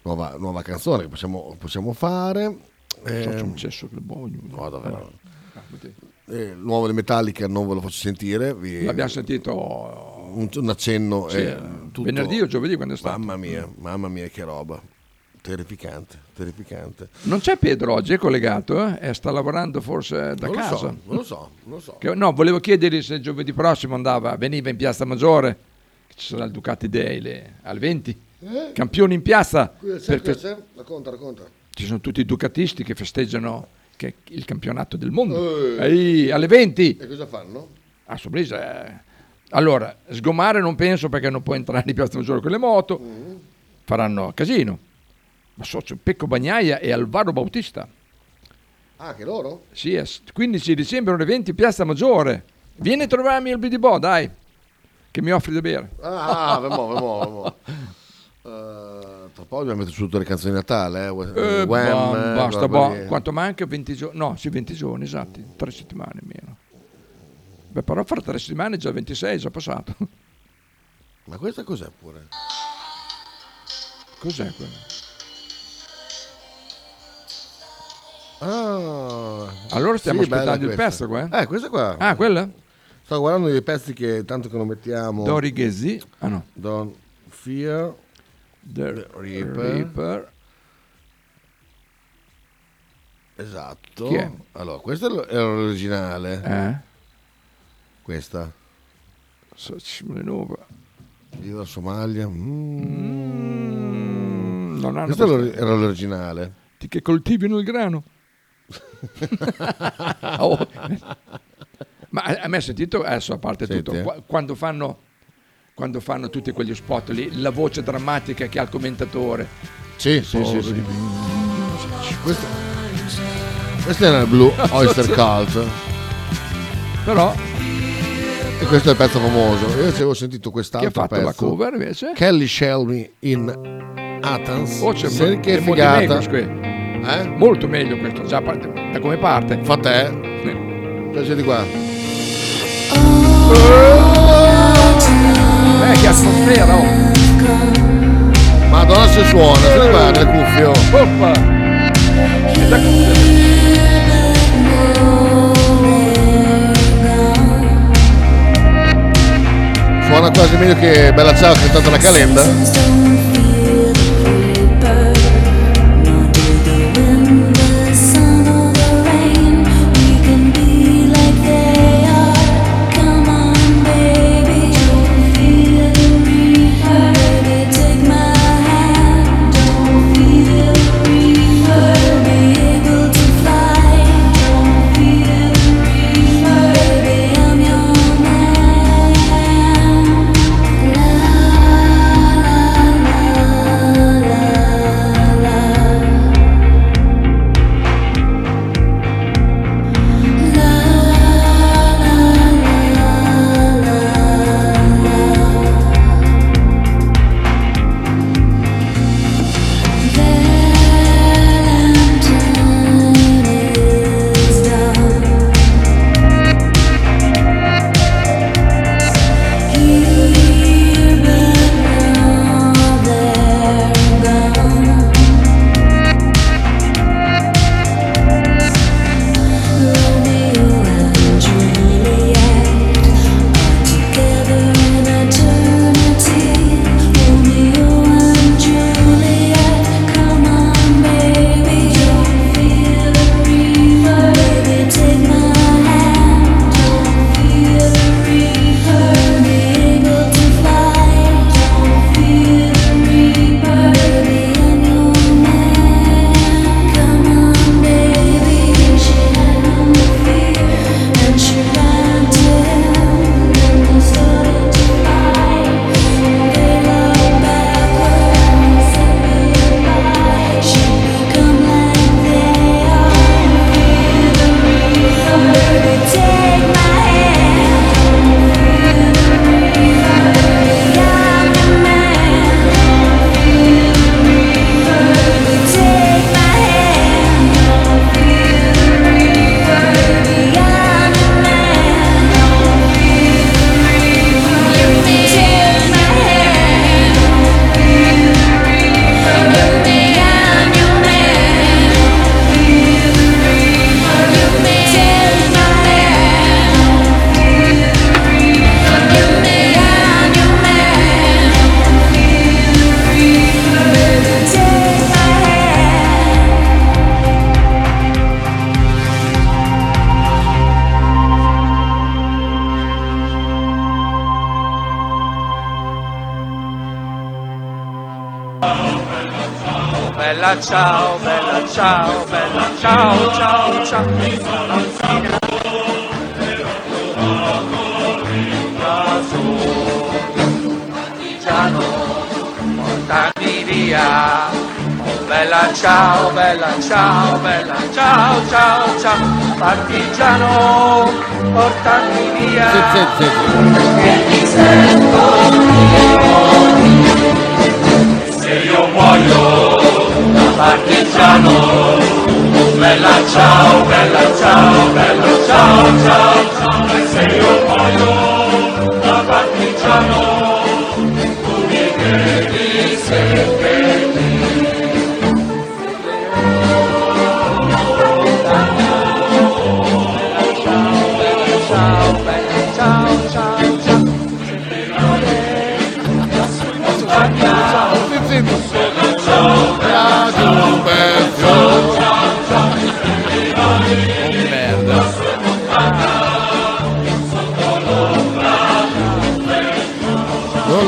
nuova, nuova canzone che possiamo, possiamo fare. Eh, C'è un cesso che buono. no, davvero. Ah. Eh, il nuovo di Metallica non ve lo faccio sentire. vi- L'abbiamo sentito un, un accenno. sì, eh, tutto- venerdì o giovedì quando è stato. Mamma mia, mamma mia, che roba. Terrificante, terrificante. Non c'è Pedro oggi, è collegato, eh? E sta lavorando forse da Non lo casa. so, non lo so, non lo so. Che- no, volevo chiedergli se giovedì prossimo andava, veniva in Piazza Maggiore, ci sarà il Ducati Day le- alle 20. Eh? Campioni in piazza. Qui c'è, per- qui c'è? Racconta, racconta. Ci sono tutti i ducatisti che festeggiano che- il campionato del mondo. Eh. Ehi, alle 20. E cosa fanno? A sorpresa. eh. Allora, sgomare non penso perché non può entrare in Piazza Maggiore con le moto. Mm. Faranno casino. Ma so, c'è Pecco Bagnaia e Alvaro Bautista. Ah, che loro? Sì, è s- 15 dicembre alle 20 Piazza Maggiore. Vieni a trovarmi al BD dai, che mi offri da bere. Ah, vemo, vemo. Eh, tra poco abbiamo messo tutte le canzoni di Natale, eh? Wham, Eh, Wham, ba- eh, basta, roba boh, quanto manca? 20 giorni? No, sì, 20 giorni, esatti, tre settimane meno. Beh, però fra tre settimane è già 26, è già passato. Ma questa cos'è pure? Cos'è quello? Ah, Allora stiamo sì, aspettando il pezzo qua, eh? Eh, questa qua. Ah, quella? Sto guardando dei pezzi che tanto che non mettiamo. Dori Ghezzi. Ah no. Don't Fear. The Reaper. Reaper. Esatto. Chi è? Allora, questa è l'originale. Eh? Questa. Saccimulenova. Viva la Somalia. Mm. non hanno Questa questo- era l'originale. Ti che coltivino il grano. Oh. Ma a a me sentito, adesso a parte Senti, tutto, eh. qua- quando fanno, quando fanno tutti quegli spot lì, la voce drammatica che ha il commentatore. Sì, sì, sì, sì. Questa, questa era il Blue Oyster Cult. Però E questo è il pezzo famoso. Io avevo sentito quest'altro Chi ha fatto pezzo. la cover invece? Kelly Shelby in Athens. Oh, c'è Sì, mo- che figata. Eh? Molto meglio questo, già da come parte. Fa te. Piace di qua. Eh, che atmosfera, oh. Madonna se suona, se guarda il cuffio. Oppa. E da Suona quasi meglio che Bella Ciao cantata la calenda.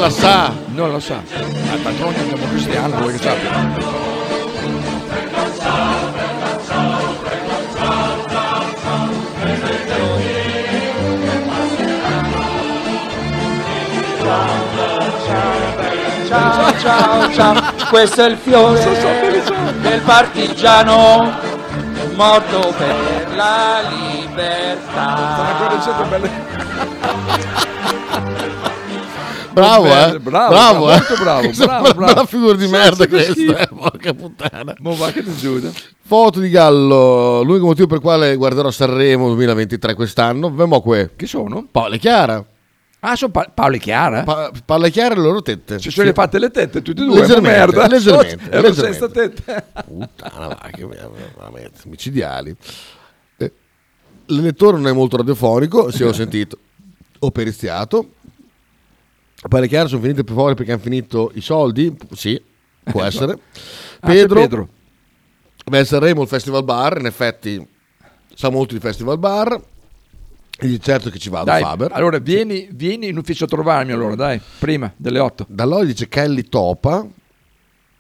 La sa. Non lo sa. Ma d'altronde è un democristiano, vuoi che sappia? Ciao, ciao, ciao, questo è il fiore del partigiano morto per la libertà. Bravo, eh. bravo, bravo, eh. molto bravo, bravo, una bravo. bella figura di Sì, merda sì, questa, eh, porca puttana. Ma va che ti giuda. Foto di Gallo, l'unico motivo per il quale guarderò Sanremo 2023 quest'anno, vemo que. Chi sono? Paolo e Chiara. Ah, sono Pa- Paolo e Chiara? Pa- Paolo e Chiara e le loro tette. Ci sono le fatte le tette, tutte e due, Leggermente, merda. leggermente, Ero leggermente. senza tette. Puttana, va, che veramente micidiali. Eh, l'elettore non è molto radiofonico, se ho sentito, ho periziato. Paolo e Chiara sono finite più fuori perché hanno finito i soldi? Sì, può essere. Ah, Pedro, Pedro. Beh, Sanremo il Festival Bar, in effetti sa molto di Festival Bar. E certo che ci vado, Dai, Faber. allora vieni, vieni in ufficio a trovarmi allora, dai, prima delle 8. Da Loi dice Kelly Topa.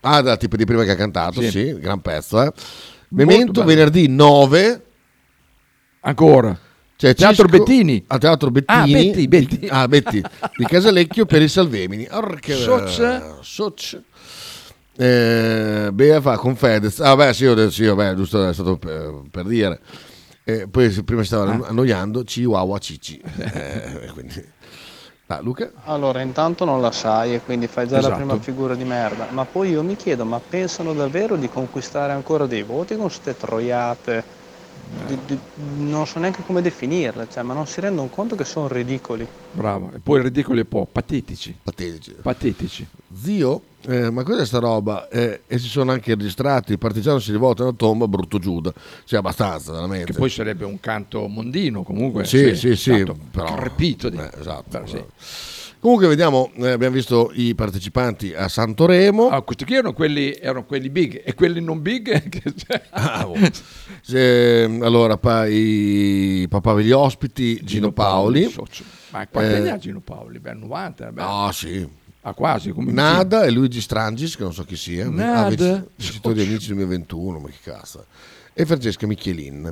Ah, da tipo di prima che ha cantato, Sì. sì, gran pezzo. Eh. Memento venerdì 9. Ancora. C'è Teatro Cisco- Bettini. A Teatro Bettini. Ah, Betti, Betti. Ah, Betti. Di Casalecchio per il Salvemini. Orca- Soc. Soc. Eh, Bea fa con Fedez. Ah, beh, sì, ho sì, vabbè, giusto, è stato per, per dire. Eh, poi prima si stava Ah. annoiando, Chihuahua Cici. Eh, quindi... Ah, Luca? Allora, intanto non la sai e quindi fai già Esatto. la prima figura di merda. Ma poi io mi chiedo, ma pensano davvero di conquistare ancora dei voti con ste troiate? Di- di- non so neanche come definirle, cioè, ma non si rendono conto che sono ridicoli. Bravo. E poi ridicoli e po', patetici. Patetici. Patetici. Zio, eh, ma cos'è sta roba? Eh, e si sono anche registrati, il partigiano si rivolta alla tomba, brutto Giuda. Sì, abbastanza, veramente. Che poi sarebbe un canto mondino comunque. Sì, sì, sì, esatto, però- Crepito di... Eh, esatto. Però sì. Comunque vediamo, eh, abbiamo visto i partecipanti a Santoremo. Ah, questi qui erano quelli, erano quelli big e quelli non big. Ah, oh. Se- allora, pa- i papà degli ospiti, Gino, Paoli. socio. Ma quanti Eh, anni ha Gino Paoli? Beh, 90. Beh. No, sì. Ah, quasi. Come Nada e Luigi Strangis, che non so chi sia. Nada. Ah, vincitore di Amici 2021, ma che cazzo. E Francesca Michelin.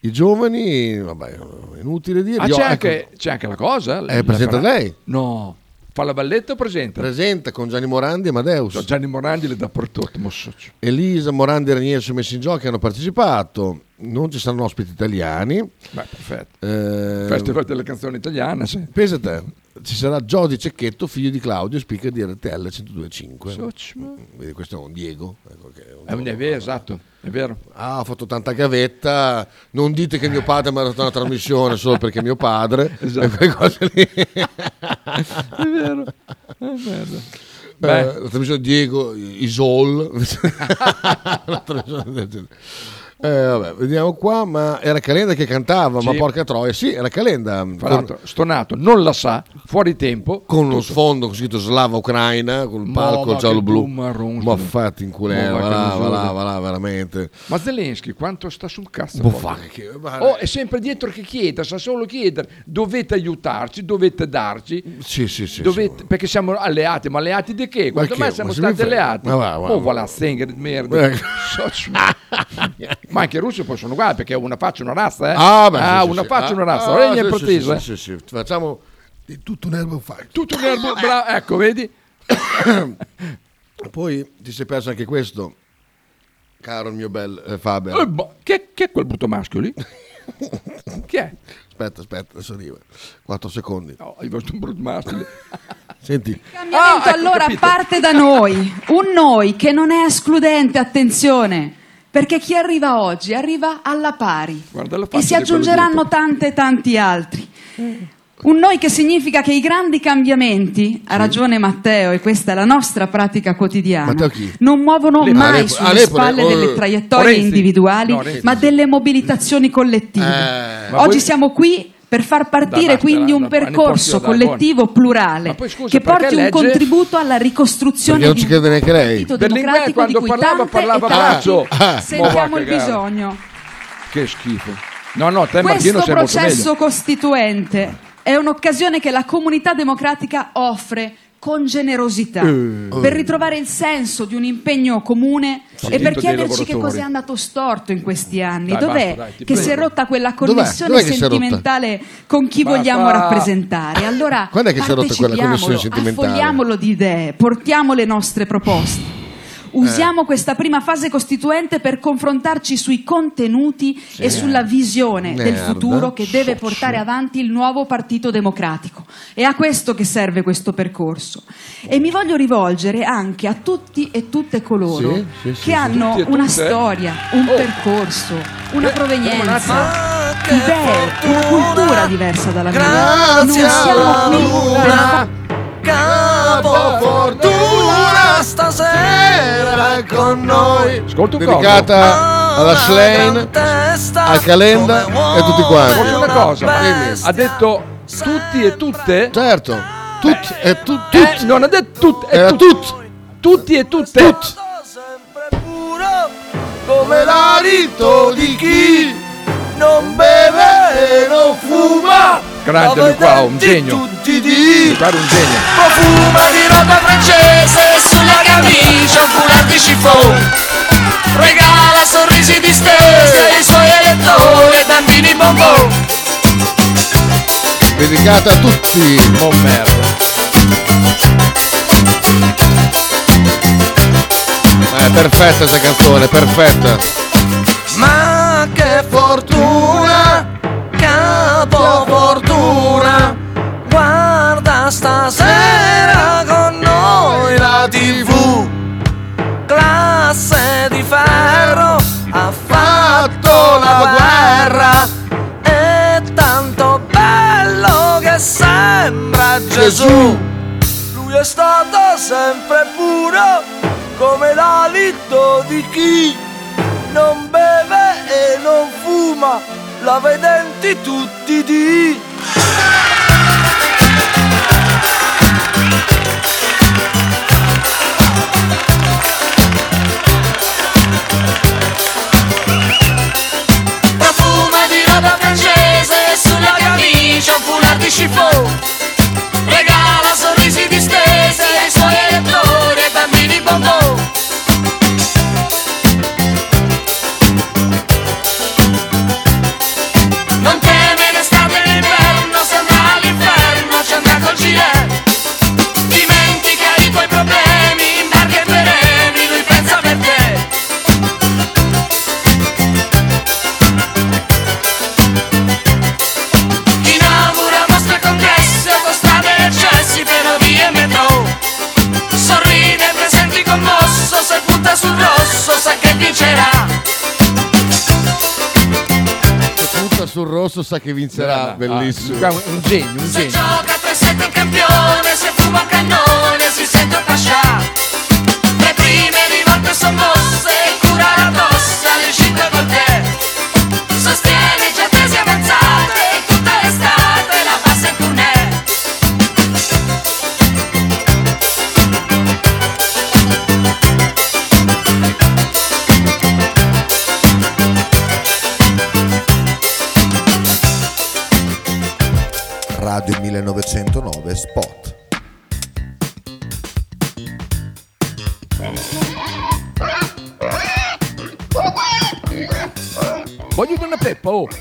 I giovani, vabbè, inutile dire. Ah, c'è, ecco, anche, c'è anche la cosa? Eh, presenta farà- lei? No. Fa la balletta o presenta? Presenta con Gianni Morandi e Amadeus. Gianni Morandi le dà per tutto, mo socio. Elisa, Morandi e Ranieri sono messi in gioco hanno partecipato. Non ci saranno ospiti italiani. Beh, perfetto. Eh, Festival delle canzoni italiane, sì. Pensa te, ci sarà Giodi Cecchetto, figlio di Claudio, speaker di RTL 102.5. Socio. Vedi, questo è un Diego. ecco che è un È, un- vero, esatto, è vero. Ah, ho fatto tanta gavetta. Non dite che mio padre mi ha dato una trasmissione solo perché mio padre. Esatto. E cose lì. È vero, è vero. Eh, Beh. la trasmissione di Diego Isol. Una trasmissione del genere. Eh, vabbè, vediamo qua, ma era Calenda che cantava, ma Sì. porca troia, sì, era Calenda. L'altro, stonato, non la sa, fuori tempo. con uno sfondo scritto Slava Ucraina, con il Ma- palco ma giallo che blu. boomerang, Ma fatti in Ma va là, va là, va là, veramente. Ma Zelensky quanto sta sul cazzo? Boh, proprio? fa che- ma- Oh, è sempre dietro che chiede, sa solo chiedere. Dovete aiutarci, dovete darci. Sì, sì, sì. dovete- Perché siamo alleati, ma alleati di che? Quando mai siamo Ma stati alleati? Ma va, va, oh, voilà, Stenger merda. Eh. ma anche i russi poi sono uguali perché una faccia una razza, eh? Ah, beh, sì, sì, una sì. faccia Ah, una razza. ah, Regna sì, in sì, sì, eh. sì. Facciamo di tutto un erbo fai. Tutto un erbo, bravo, ecco, vedi? Poi ti sei perso anche questo, caro il mio bel eh, Faber. Eh, boh, che, che è quel brutto maschio lì? Chi è? Aspetta, aspetta, adesso arriva. 4 secondi. No, hai visto un brutto maschio lì. Senti, cambiamento ecco, allora capito. parte da noi, un noi che non è escludente, attenzione, perché chi arriva oggi arriva alla pari Guarda e si aggiungeranno tante tanti altri. Un noi che significa che i grandi cambiamenti, ha ragione Matteo e questa è la nostra pratica quotidiana, non muovono Lepore. mai Ah, sulle Lepore, spalle oh, delle traiettorie Renzi. individuali, No, Renzi. ma delle mobilitazioni collettive. Eh. Oggi voi- siamo qui per far partire quindi un percorso collettivo plurale Ma poi scusa, che porti un legge- contributo alla ricostruzione perché non di ci crede neanche lei. partito Berlinguer democratico di quando cui parlava, tante parlava e tanti braccio. Ah, ma sentiamo il bisogno. Che schifo. No, no, te Questo processo costituente è un'occasione che la comunità democratica offre con generosità Eh. per ritrovare il senso di un impegno comune Sì. e per chiederci che lavoratori. cosa è andato storto in questi anni. Dai, Dov'è basta, dai, che si è prego. rotta quella Dov'è? connessione Dov'è che si è rotta? sentimentale con chi Basta. vogliamo rappresentare? Allora Quando è che si è rotta quella connessione sentimentale? affogliamolo di idee, portiamo le nostre proposte. Usiamo questa prima fase costituente per confrontarci sui contenuti e sulla visione del Merda. futuro che deve portare avanti il nuovo Partito Democratico. È a questo che serve questo percorso. E mi voglio rivolgere anche a tutti e tutte coloro Sì, sì, sì, che sì. hanno una storia, un Oh. percorso, una Eh, provenienza, idee, una cultura diversa dalla mia. Non siamo qui per luna, capo fortuna stasera con noi. Ascolta un. Dedicata alla Schlein, a Calenda e a tutti quanti. Ascolta una cosa. Ha detto tutti e tutte? Certo, tutti e tu, tutti. Eh, non ha detto tutti. E tutti. Tutti e tutte. Come l'alito di chi non beve e non fuma. Grande lui qua, un genio. Tutti di Guarda un genio. Profuma di roba francese camicia un foulard di chiffon Regala sorrisi distesi ai suoi elettori e bambini bonbon Dedicata a tutti. Oh merda. È perfetta questa canzone, perfetta. Ma che fortuna, sembra Gesù Lui è stato sempre puro come l'alito di chi non beve e non fuma, la vedenti tutti di. Profuma camicia un foulard di chiffon Regala sorrisi distesi rosso sa che vincerà, bellissimo. Ah, un genio, un Se genio. gioca a 3-7 il campione, se fuma un cannone si sente pascià Le prime rivolte son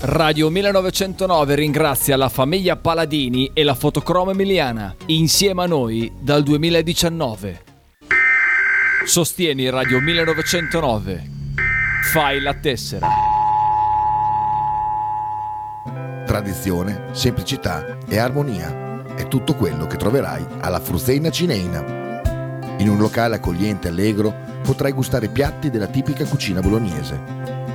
Radio 1909 ringrazia la famiglia Paladini e la fotocromo emiliana, insieme a noi dal 2019. Sostieni Radio 1909. Fai la tessera. Tradizione, semplicità e armonia è tutto quello che troverai alla Fruzeina Cineina. In un locale accogliente e allegro potrai gustare piatti della tipica cucina bolognese.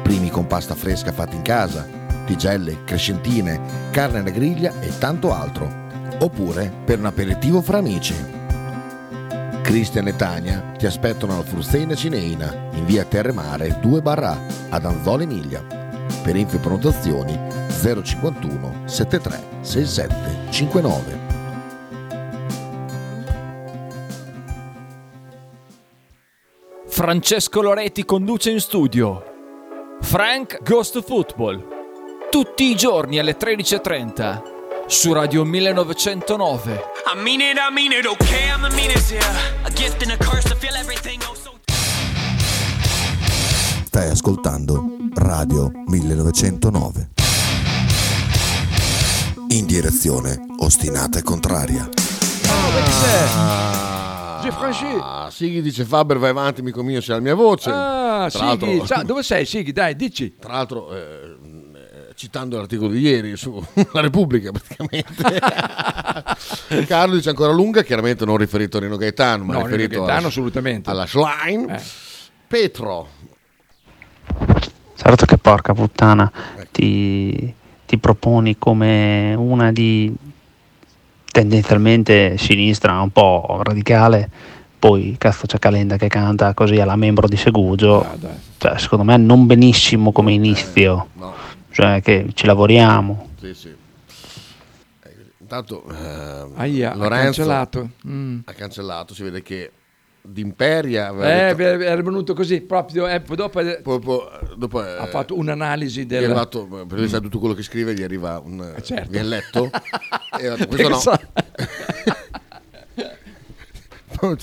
Primi con pasta fresca fatta in casa, tigelle, crescentine, carne alla griglia e tanto altro. Oppure per un aperitivo fra amici. Cristian e Tania ti aspettano alla Fruzeina Cineina in via Terremare 2 barra ad Anzola Emilia. Per info e prenotazioni 051 73 67 59. Francesco Loretti conduce in studio. Frank Goes to Football. Tutti i giorni alle 13.30 su Radio 1909. I mean it, I mean it, okay, I'm the meanest, yeah. A gift and a curse to feel everything, oh so Stai ascoltando Radio 1909. In direzione ostinata e contraria. Oh. J'ai franchi. Ah, Sighi dice Faber vai avanti, amico mio, c'è la mia voce. Ah, Sighi, dove sei Sighi? Dai, dici. Tra l'altro, eh, citando l'articolo di ieri su La Repubblica, praticamente. Carlo dice ancora lunga, chiaramente non riferito a Rino Gaetano, ma No, riferito Gaetano alla, assolutamente. alla Schlein. Eh. Petro, Certo che porca puttana Ecco. ti, ti proponi come una di tendenzialmente sinistra, un po' radicale, poi cazzo c'è Calenda che canta così alla membro di Segugio, Ah, cioè, secondo me non benissimo come inizio, no. Cioè che ci lavoriamo. Sì, sì. Eh, Intanto eh, Aia, ha Lorenzo cancellato. Mm. ha cancellato, si vede che D'Imperia aveva Eh, detto- era venuto così, proprio eh, poi dopo, eh, dopo, dopo, eh, ha fatto un'analisi gli è del... arrivato, per vedere tutto quello che scrive, gli arriva un certo. viene letto e ha detto, questo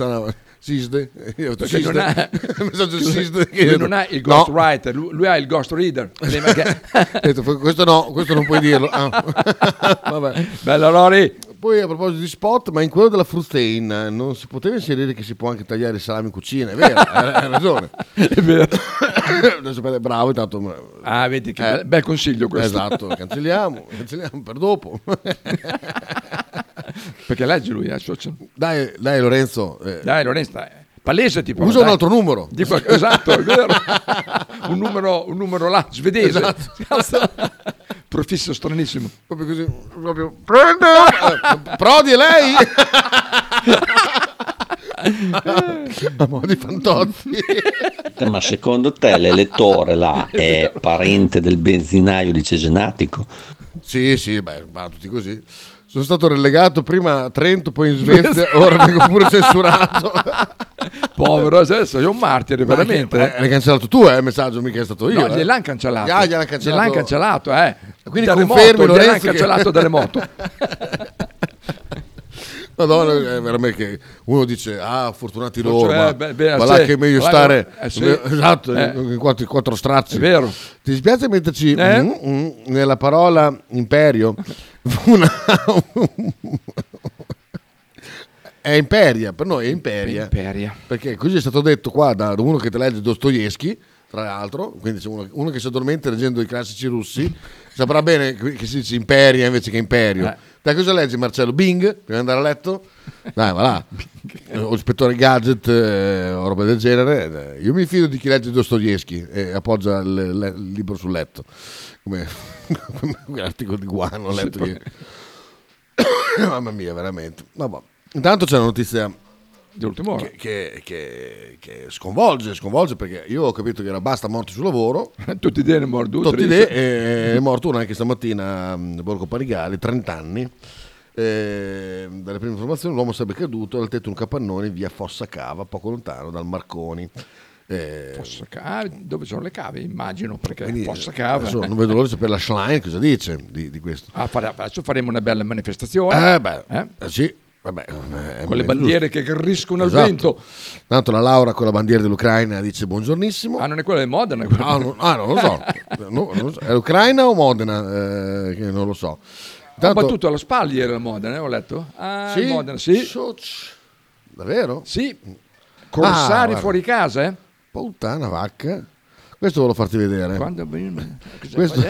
no. Sisde, io ho detto, Perché non ha, Sisde, Sisde lui io- non ha il No. ghostwriter, lui, lui ha il ghost reader. Detto, questo no, questo non puoi dirlo. Ah. Vabbè. Bello Lori. Poi a proposito di spot, ma in quello della Frustein non si poteva inserire che si può anche tagliare il salame in cucina, è vero, hai ragione. È vero. Adesso bravo, intanto... Ah, vedi che Eh, bel consiglio questo. Esatto, cancelliamo, cancelliamo per dopo. Perché legge lui, eh, social. Dai, dai Lorenzo. eh, Dai Lorenzo, dai. Palese tipo. Usa un altro numero. Di qual- esatto, è vero. un, numero, un numero là, svedese. Esatto. Profisso stranissimo. Proprio così, proprio prende eh, Prodi è lei? A mo' di fantozzi. Ma secondo te l'elettore là è parente del benzinaio di Cesenatico? Sì, sì, beh, va tutti così. Sono stato relegato prima a Trento, poi in Svezia, ora vengo pure censurato. Povero, adesso è un martire, Ma veramente. che- eh, l'hai cancellato tu, eh, il messaggio, mica è stato io. No, eh. gliel'hanno cancellato. Ah, gliel'hanno cancellato. Gliel'hanno cancellato, eh. Quindi Dalle confermi, moto, gliel'hanno Lorenzo, che- cancellato dalle moto. Madonna, è veramente che uno dice, ah, fortunati loro, eh, ma, beh, beh, ma là che è meglio stare, eh, sì. esatto, Eh. in quattro, quattro strazzi. È vero. Ti dispiace metterci Eh? mm, mm, nella parola imperio una... è imperia, per noi è imperia. Imperia. Perché così è stato detto qua da uno che te legge Dostoevsky, tra l'altro, quindi c'è uno, uno che si addormenta leggendo i classici russi, saprà bene che si dice imperia invece che imperio. Eh. Te cosa leggi Marcello? Bing? Prima di andare a letto? Dai, va là. O ispettore gadget eh, o roba del genere. Eh, Io mi fido di chi legge Dostoevsky e appoggia il, il- il libro sul letto. Come, quell'articolo di Guano ho letto ieri. Mamma mia, veramente. Vabbè. Intanto c'è una notizia Dell'ultima ora. che, che- che- che sconvolge, sconvolge perché io ho capito che era basta morti sul lavoro. Tutti idee ne morto. Tutti idee, e è morto uno anche stamattina a Borgo Parigali, 30 anni. Eh, dalle prime informazioni l'uomo sarebbe caduto dal tetto di un capannone in via Fossa Cava, poco lontano dal Marconi. Eh, Fossa Cava, dove sono le cave, immagino, perché quindi, Fossa Cava. adesso non vedo l'ora di sapere la Schlein cosa dice di, di questo. Ah, fare- adesso faremo una bella manifestazione. Eh beh, eh, sì, vabbè, eh, Con le è bandiere giusto. che griscono al Esatto. vento. Tanto la Laura con la bandiera dell'Ucraina dice buongiornissimo. Ah, non è quella di Modena? Ah, non, ah, non lo so. No, non lo so. È Ucraina o Modena? Eh, non lo so. Ha Intanto- battuto alla spaglia era Modena, eh, ho letto. Ah, Sì? Modena, sì. Davvero? Sì. Corsari Ah, fuori casa, eh? Puttana vacca. Questo volevo farti vedere. Quando Questo,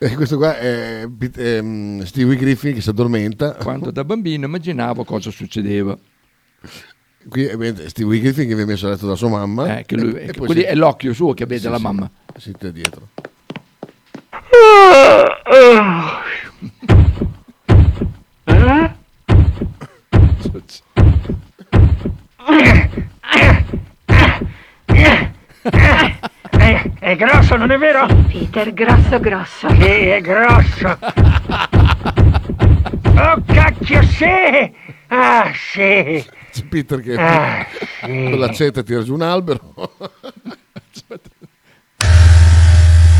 eh? eh, questo qua è Pete- ehm, Stewie Griffin che si addormenta. Quando da bambino immaginavo cosa succedeva. Qui è ovviamente Stewie Griffin che viene messo a letto da sua mamma. Eh, che lui- E- e si- è l'occhio suo che vede Sì, la sì. mamma. Siete dietro. È, è grosso, non è vero? Peter, grosso grosso. Sì, è grosso. Oh, cacchio, sì! Ah, sì! C'è Peter che Ah, sì. con l'accetta tira giù un albero.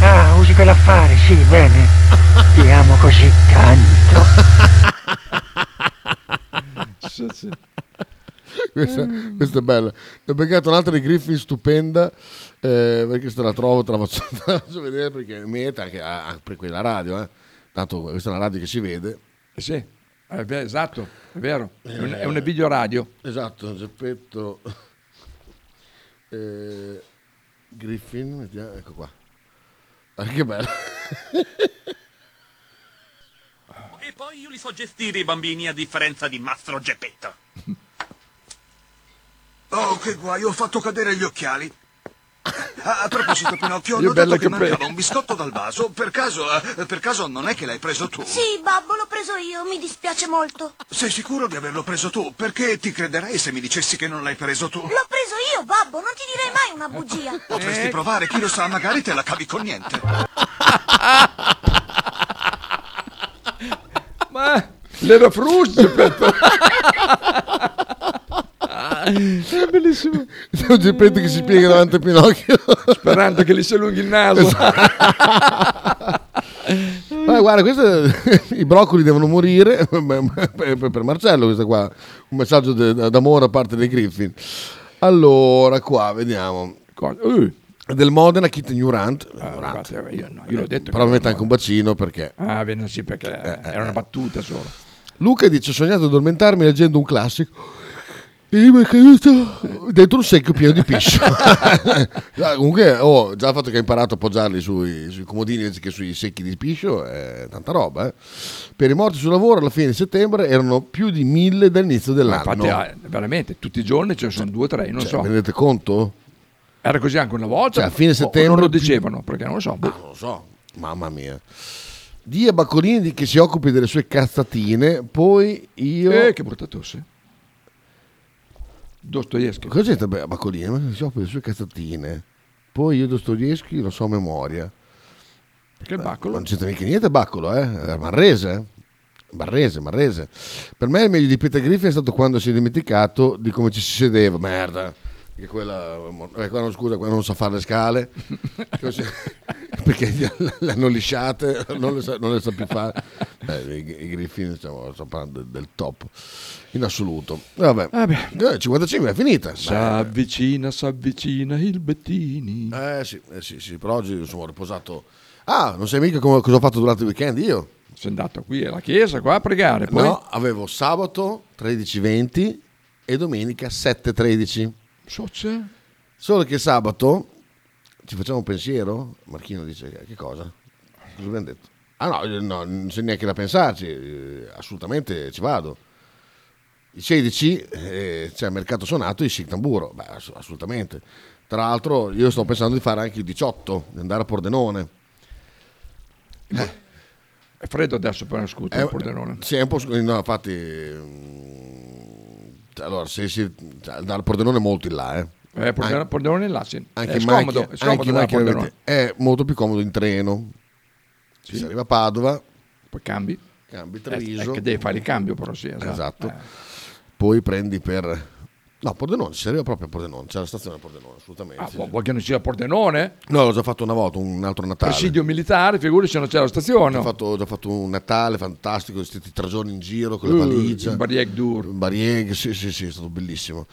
Ah, usi quell'affare, sì, bene. Ti amo così tanto. questa, questa è bella. Ne ho beccato un'altra di Griffin stupenda, eh, perché se la trovo te la faccio, te la faccio vedere perché è meta anche a- a- per quella radio. Eh. Tanto questa è una radio che si vede. Eh sì, è esatto, è vero. È, un- è una videoradio. Esatto, Geppetto eh, Griffin, ecco qua. Ah, che bello. E poi io li so gestire i bambini a differenza di Mastro Geppetto. Oh, che guai, ho fatto cadere gli occhiali. A, a proposito, Pinocchio, ho Io notato bella che che mancava un biscotto dal vaso. Per caso, eh, per caso non è che l'hai preso tu? Sì, babbo, l'ho preso io, mi dispiace molto. Sei sicuro di averlo preso tu? Perché ti crederei se mi dicessi che non l'hai preso tu? L'ho preso io, babbo, non ti direi mai una bugia. Potresti provare, chi lo sa, magari te la cavi con niente. Ma l'era frusto, Geppetto. È bellissimo. C'è un Geppetto che si piega davanti a Pinocchio. Sperando che gli si allunghi il naso. Ma guarda, questo, i broccoli devono morire per, Marcello, questo qua, un messaggio d'amore da parte dei Griffin. Allora, qua vediamo. Uh. Del Modena, Kit Newrant. guarda, io, no, io l'ho detto. Però mette anche un bacino perché... Ah, bene, sì, perché Eh, era una battuta solo. Luca dice, ho sognato di addormentarmi leggendo un classico E mi è caduto dentro un secchio pieno di piscio. Comunque, oh, già il fatto che hai imparato a appoggiarli sui, sui comodini invece che sui secchi di piscio è tanta roba. eh. Per i morti sul lavoro alla fine di settembre erano più di mille dall'inizio dell'anno. Infatti, ah, veramente, tutti i giorni ce ne sono due o tre, non Cioè, so. Vi rendete conto? Era così anche una volta? Cioè, a fine settembre non lo dicevano, perché non lo so. boh. Non lo so, mamma mia. Di a Baccolini che si occupi delle sue cazzatine, poi io... Eh, che brutta tosse. Dostoevsky. Cosa c'è a Baccolini? Ma si occupa delle sue cazzatine. Poi io Dostoevsky lo so a memoria. Perché il baccolo? Non c'entra mica niente Baccolo, eh? Era Marrese, eh? Marrese, Marrese. Per me il meglio di Peter Griffin è stato quando si è dimenticato di come ci si sedeva. Merda. Che quella, eh, qua non, scusa, quella non sa fare le scale. Così- perché le hanno lisciate, non le sa, non le sa più fare. Eh, i, I Griffin, sto parlando del, del top in assoluto. Vabbè, Eh, 55 è finita. S'avvicina, s'avvicina il Bettini. Eh sì, eh sì, sì, per oggi sono riposato. Ah, non sai mica come- cosa ho fatto durante il weekend io? Sei andato qui alla chiesa qua a pregare, poi No, avevo sabato 13.20 e domenica 7.13. So c'è. Solo che sabato ci facciamo un pensiero? Marchino dice che cosa? Cosa abbiamo detto? Ah no, eh, no, non c'è neanche da pensarci, eh, assolutamente ci vado. Il 16 eh, c'è il mercato suonato di Sic Tamburo, beh ass- assolutamente. Tra l'altro io sto pensando di fare anche il 18, di andare a Pordenone. È freddo adesso per una scooter Eh, il Pordenone. Sì, è un po' sc- no, infatti allora, se si cioè, dal Pordenone è molto in là, eh. Eh, Pordenone, Pordenone là, sì. Anche è in scomodo, macchina- è scomodo anche in avete- è molto più comodo in treno. Si arriva a Padova, Poi cambi. cambi Eh, Treviso. è che devi fare il cambio però, sì. Esatto. Esatto. Eh. Poi prendi per No, Pordenone, si arriva proprio a Pordenone, c'è la stazione a Pordenone, assolutamente. Ah, vu- vuoi che non sia Pordenone? No, l'ho già fatto una volta, un altro Natale. Presidio militare, figuri se non c'è la stazione. Ho fatto, ho già fatto un Natale fantastico, stati tre giorni in giro con la Uh, valigia. in Barieg Dur. Barieg, sì, sì, sì, è stato bellissimo.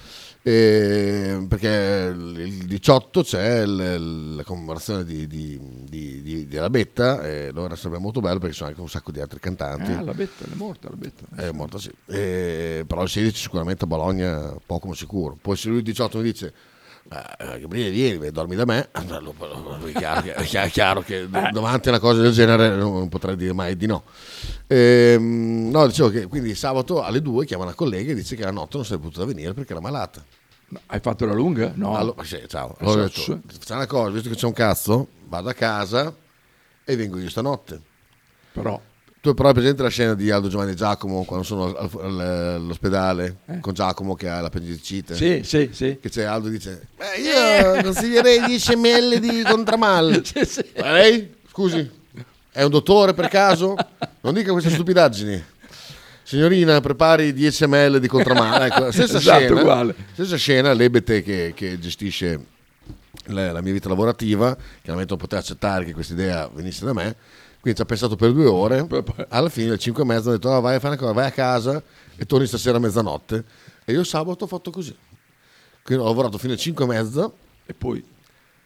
E perché il 18 c'è la commemorazione di, di, di, di- della Betta e allora sarebbe molto bello perché ci sono anche un sacco di altri cantanti. Ah, la betta, è morta la betta. È morta sì. E- però il 16 sicuramente a Bologna poco ma sicuro. Poi se lui il 18 mi dice "Eh, Gabriele vieni, beh, dormi da me, è chiaro che, è chiaro- che d- davanti a una cosa del genere non potrei dire mai di no. Ehm, no, dicevo che quindi sabato alle 2 chiama una collega e dice che la notte non sarebbe potuta venire perché era malata. Hai fatto la lunga? No. Allora, sì, ciao. Eh, Allora ho detto, facciamo una cosa, visto che c'è un cazzo, vado a casa e vengo io stanotte. Però Tu però hai presente la scena di Aldo Giovanni e Giacomo quando sono al- al- all'ospedale Eh. con Giacomo che ha l'appendicite? Sì, sì, sì. Che c'è Aldo dice "Eh, io consiglierei 10 ml di Contramal. Ma lei? Scusi, è un dottore per caso? Non dica queste stupidaggini. Signorina, prepari 10 ml di Contramal. Ecco, la stessa Esatto, scena, uguale. stessa scena, l'Ebete che, che gestisce la, la mia vita lavorativa, chiaramente non poteva accettare che questa idea venisse da me, quindi ci ha pensato per due ore, alla fine alle 5 e mezza ho detto "Ah, vai a fare una cosa, vai a casa e torni stasera a mezzanotte. E io sabato ho fatto così. Quindi ho lavorato fino alle 5 e mezza e poi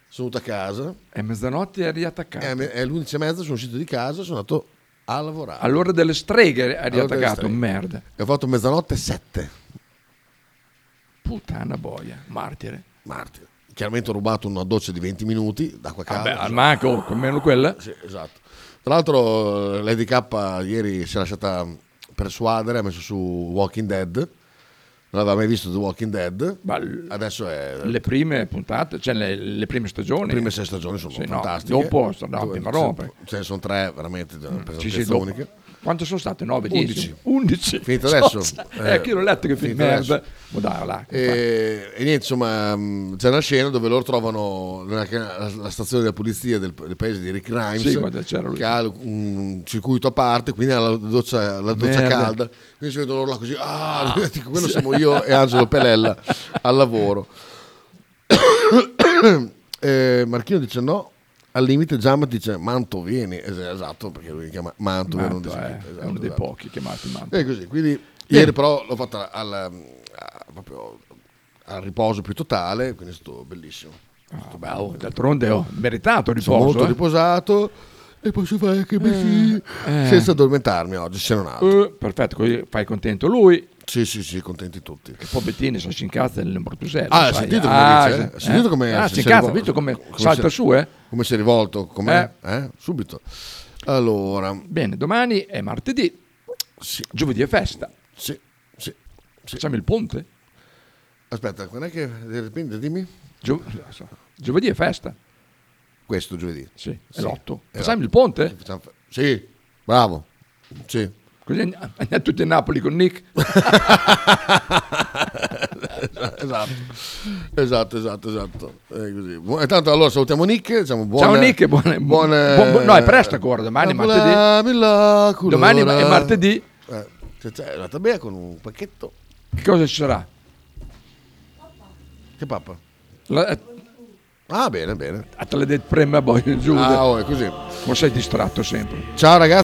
sono venuto a casa è mezzanotte e è riattaccato. e alle- e alle 11 e mezza sono uscito di casa e sono andato a lavorare. All'ora delle streghe è riattaccato, merda. E ho fatto mezzanotte e 7. Puttana boia, martire. Martire. Chiaramente ho rubato una doccia di 20 minuti d'acqua calda. Vabbè, al manco, almeno quella. Sì, esatto. Tra l'altro Lady K ieri si è lasciata persuadere, ha messo su Walking Dead. Non aveva mai visto The Walking Dead. Adesso è... Le prime puntate, cioè le, le prime stagioni. Le prime sei stagioni sono Sì, no, fantastiche. dopo sta no, Dove-. Ce ce ne sono tre veramente per Sì, sì, pesantezza Quanto sono state? 9, 10? 11. 11. Finito adesso. Eh, che io l'ho letto che film finito merda. dai, là. E, e niente, insomma, mh, c'è una scena dove loro trovano la, la- la stazione della polizia del, del paese di Rick Grimes Sì, che ha un circuito a parte, quindi ha la doccia, la doccia calda. Quindi si vedono loro là così, ah, dico, quello siamo io e Angelo Pelella al lavoro. Eh, Marchino dice no, al limite Giamma dice Manto vieni, Es- esatto, perché lui si chiama Manto, Manto, non dice eh, è Esatto, uno dei esatto. pochi chiamati Manto. E così, quindi Bene. ieri però l'ho fatta al, a- proprio al riposo più totale, quindi è stato bellissimo. Ah, oh, d'altronde ho meritato Sono riposo. molto eh. riposato e posso fare anche così eh. senza addormentarmi oggi, se non altro. Eh, perfetto, così fai contento lui Sì, sì, sì, contenti tutti. Che poi Bettini se si incazza nel Portusello. Ah, hai sai. sentito come Ah, dice? sì. Hai sentito Eh? come Ah, si si incazza, rivol- visto come, come salta si- su, eh? Come si è rivolto? Come eh? Subito. Allora, Bene, domani è martedì. Giovedì è festa. Sì, sì. Facciamo il ponte? aspetta, quando è che ripeti, dimmi? Gio- giovedì è festa. Questo giovedì. Sì, è Sì, l'otto. Facciamo il ponte? Sì, bravo. Sì. Così andiamo tutti a Napoli con Nick. esatto, esatto, esatto, esatto. È così. Bu- Intanto allora salutiamo Nick, diciamo buone, Ciao Nick, buone, buone- buon- no, è presto ancora, domani è martedì. Domani è martedì. Eh, cioè, cioè, andata bene con un pacchetto. Che cosa ci sarà? Che pappa? La, Ah, bene, bene. a te l'ha detto prima, poi giù. Ah, oh, è così. Ma sei distratto sempre. Ciao ragazzi.